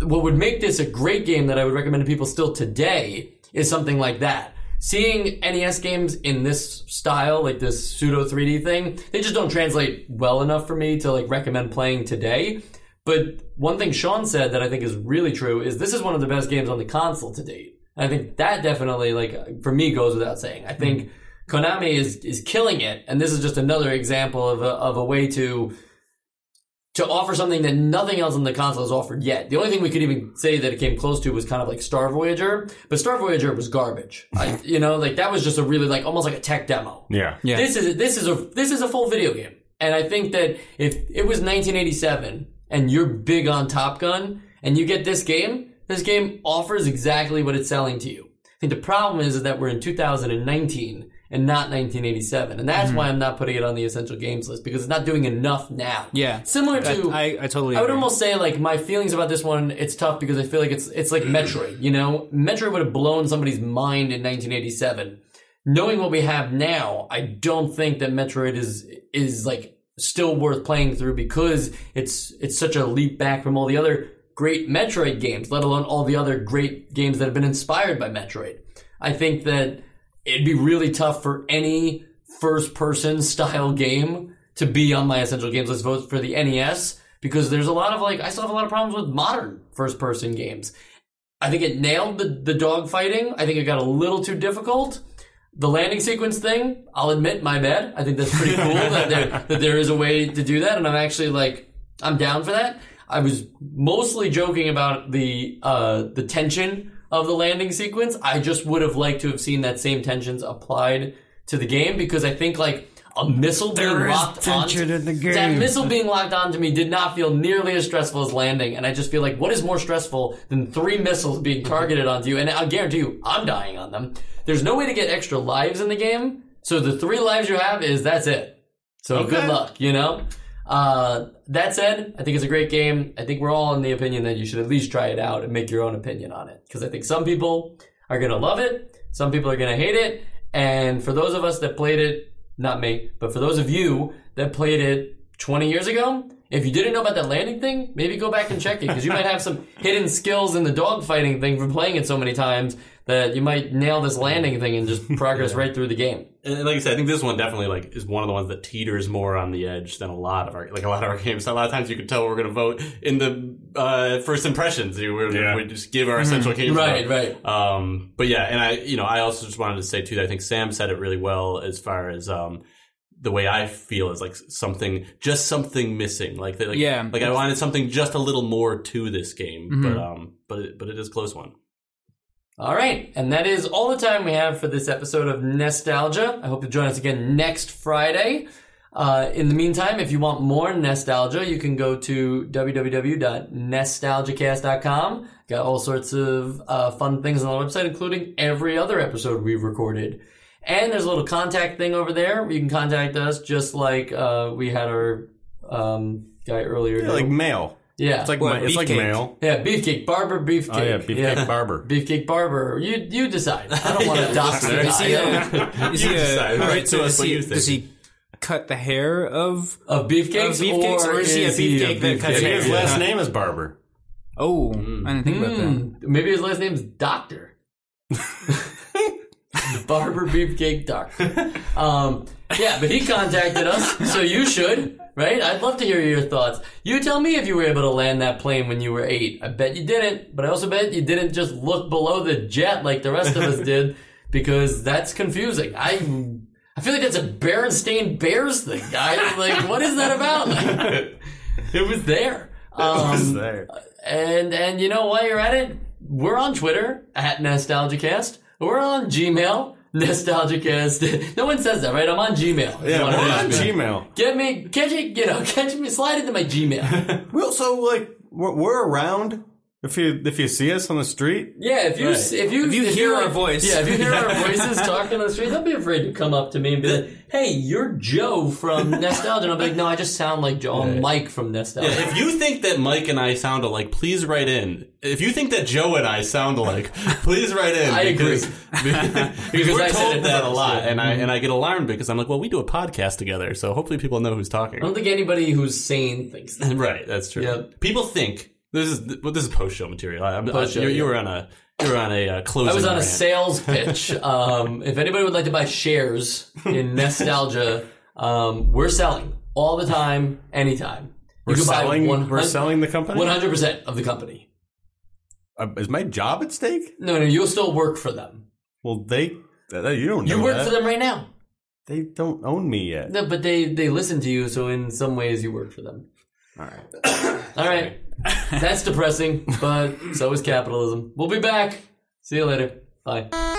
what would make this a great game that I would recommend to people still today is something like that. Seeing NES games in this style, like this pseudo 3D thing, they just don't translate well enough for me to like recommend playing today. But one thing Sean said that I think is really true is this is one of the best games on the console to date. And I think that definitely, like, for me, goes without saying. I think Konami is is killing it, and this is just another example of a, of a way to to offer something that nothing else on the console has offered yet. The only thing we could even say that it came close to was kind of like Star Voyager, but Star Voyager was garbage. I, you know, like that was just a really like almost like a tech demo. Yeah. Yeah. This is this is a this is a full video game, and I think that if it was 1987 and you're big on Top Gun and you get this game, this game offers exactly what it's selling to you. I think the problem is, is that we're in 2019 and not 1987, and that's mm-hmm. why I'm not putting it on the essential games list because it's not doing enough now. Yeah. similar to I, I totally. I would agree. almost say like my feelings about this one. It's tough because I feel like it's it's like Metroid. You know, Metroid would have blown somebody's mind in 1987. Knowing what we have now, I don't think that Metroid is is like still worth playing through because it's it's such a leap back from all the other great Metroid games, let alone all the other great games that have been inspired by Metroid. I think that it'd be really tough for any first person style game to be on my essential games list votes for the NES because there's a lot of like I still have a lot of problems with modern first person games. I think it nailed the the dog fighting. I think it got a little too difficult. The landing sequence thing, I'll admit, my bad. I think that's pretty cool that there that there is a way to do that, and I'm actually like I'm down for that. I was mostly joking about the uh, the tension of the landing sequence. I just would have liked to have seen that same tensions applied to the game because I think like a missile being There locked tension onto in the that missile being locked onto me did not feel nearly as stressful as landing, and I just feel like what is more stressful than three missiles being targeted onto you? And I guarantee you, I'm dying on them. There's no way to get extra lives in the game, so the three lives you have is that's it. So good luck, you know. Uh, that said, I think it's a great game. I think we're all in the opinion that you should at least try it out and make your own opinion on it. Because I think some people are going to love it, some people are going to hate it, and for those of us that played it, not me, but for those of you that played it 20 years ago, if you didn't know about that landing thing, maybe go back and check it because you might have some hidden skills in the dogfighting thing from playing it so many times that you might nail this landing thing and just progress right through the game. And like I said, I think this one definitely like is one of the ones that teeters more on the edge than a lot of our like a lot of our games. A lot of times you can tell we're going to vote in the uh, first impressions. You we Yeah. we just give our essential games Right, vote. right. Um, but yeah, and I you know I also just wanted to say too that I think Sam said it really well as far as um the way I feel is like something just something missing. Like like Yeah. like I wanted something just a little more to this game, Mm-hmm. but um but it, but it is a close one. All right, and that is all the time we have for this episode of Nostalgia. I hope you'll join us again next Friday. Uh, in the meantime, if you want more nostalgia, you can go to www.nostalgicast.com. Got all sorts of uh, fun things on the website, including every other episode we've recorded. And there's a little contact thing over there. where You can contact us just like uh, we had our um, guy earlier. do. Like mail. Yeah, It's like What, ma- it's like beefcake? mail. yeah, beefcake barber, beefcake. Oh yeah, beefcake barber. Beefcake Barber. You you decide. I don't want to dox the Is he guy. a, is he a, decide. all Write right, so us is what he, you think. does he cut the hair of? Of beefcakes, Of beefcakes, or, or is he a beefcake that cuts hair? his Yeah. last name is Barber. Oh, I didn't think about that. Hmm. Maybe his last name's Doctor. Barber Beefcake Doctor. Um, yeah, but he contacted us, so you should, right? I'd love to hear your thoughts. You tell me if you were able to land that plane when you were eight. I bet you didn't, but I also bet you didn't just look below the jet like the rest of us did, because that's confusing. I I feel like that's a Berenstain Bears thing. I like, what is that about? it was there. Um, was there. and and you know while you're at it, we're on Twitter at NostalgiaCast. We're on Gmail, NostalgiaCast. no one says that, right? I'm on Gmail. Yeah, we're on. Gmail. Get me, catch it, you know, catch me, slide into my Gmail. Well, so like we're, we're around. If you if you see us on the street, Yeah, if you Right. if you If you hear like- our voice. yeah, if you hear our voices talking on the street, don't be afraid to come up to me and be like, "Hey, you're Joe from Nostalgia." And I'll be like, "No, I just sound like Joe. I'm Mike from Nostalgia." If you think that Mike and I sound alike, please write in. If you think that Joe and I sound alike, please write in. I agree. because, because we're I said told it that a lot, and I mm-hmm. and I get alarmed because I'm like, well, we do a podcast together, so hopefully people know who's talking. I don't think anybody who's sane thinks that. Right, that's true. Yeah. People think this is well, this is post show material. I, I'm, I, Post-show, you, you were on a you were on a uh, closing. I was on a sales pitch. Um, if anybody would like to buy shares in Nostalgia, um, we're selling all the time, anytime. we're can selling. 100 We're selling the company. 100% of the company. Uh, is my job at stake? No, no, you'll still work for them. Well, they. uh, you don't know You work that. for them right now. They don't own me yet. No, but they they listen to you, so in some ways you work for them. All right. All right, that's depressing, but so is capitalism. We'll be back. See you later. Bye.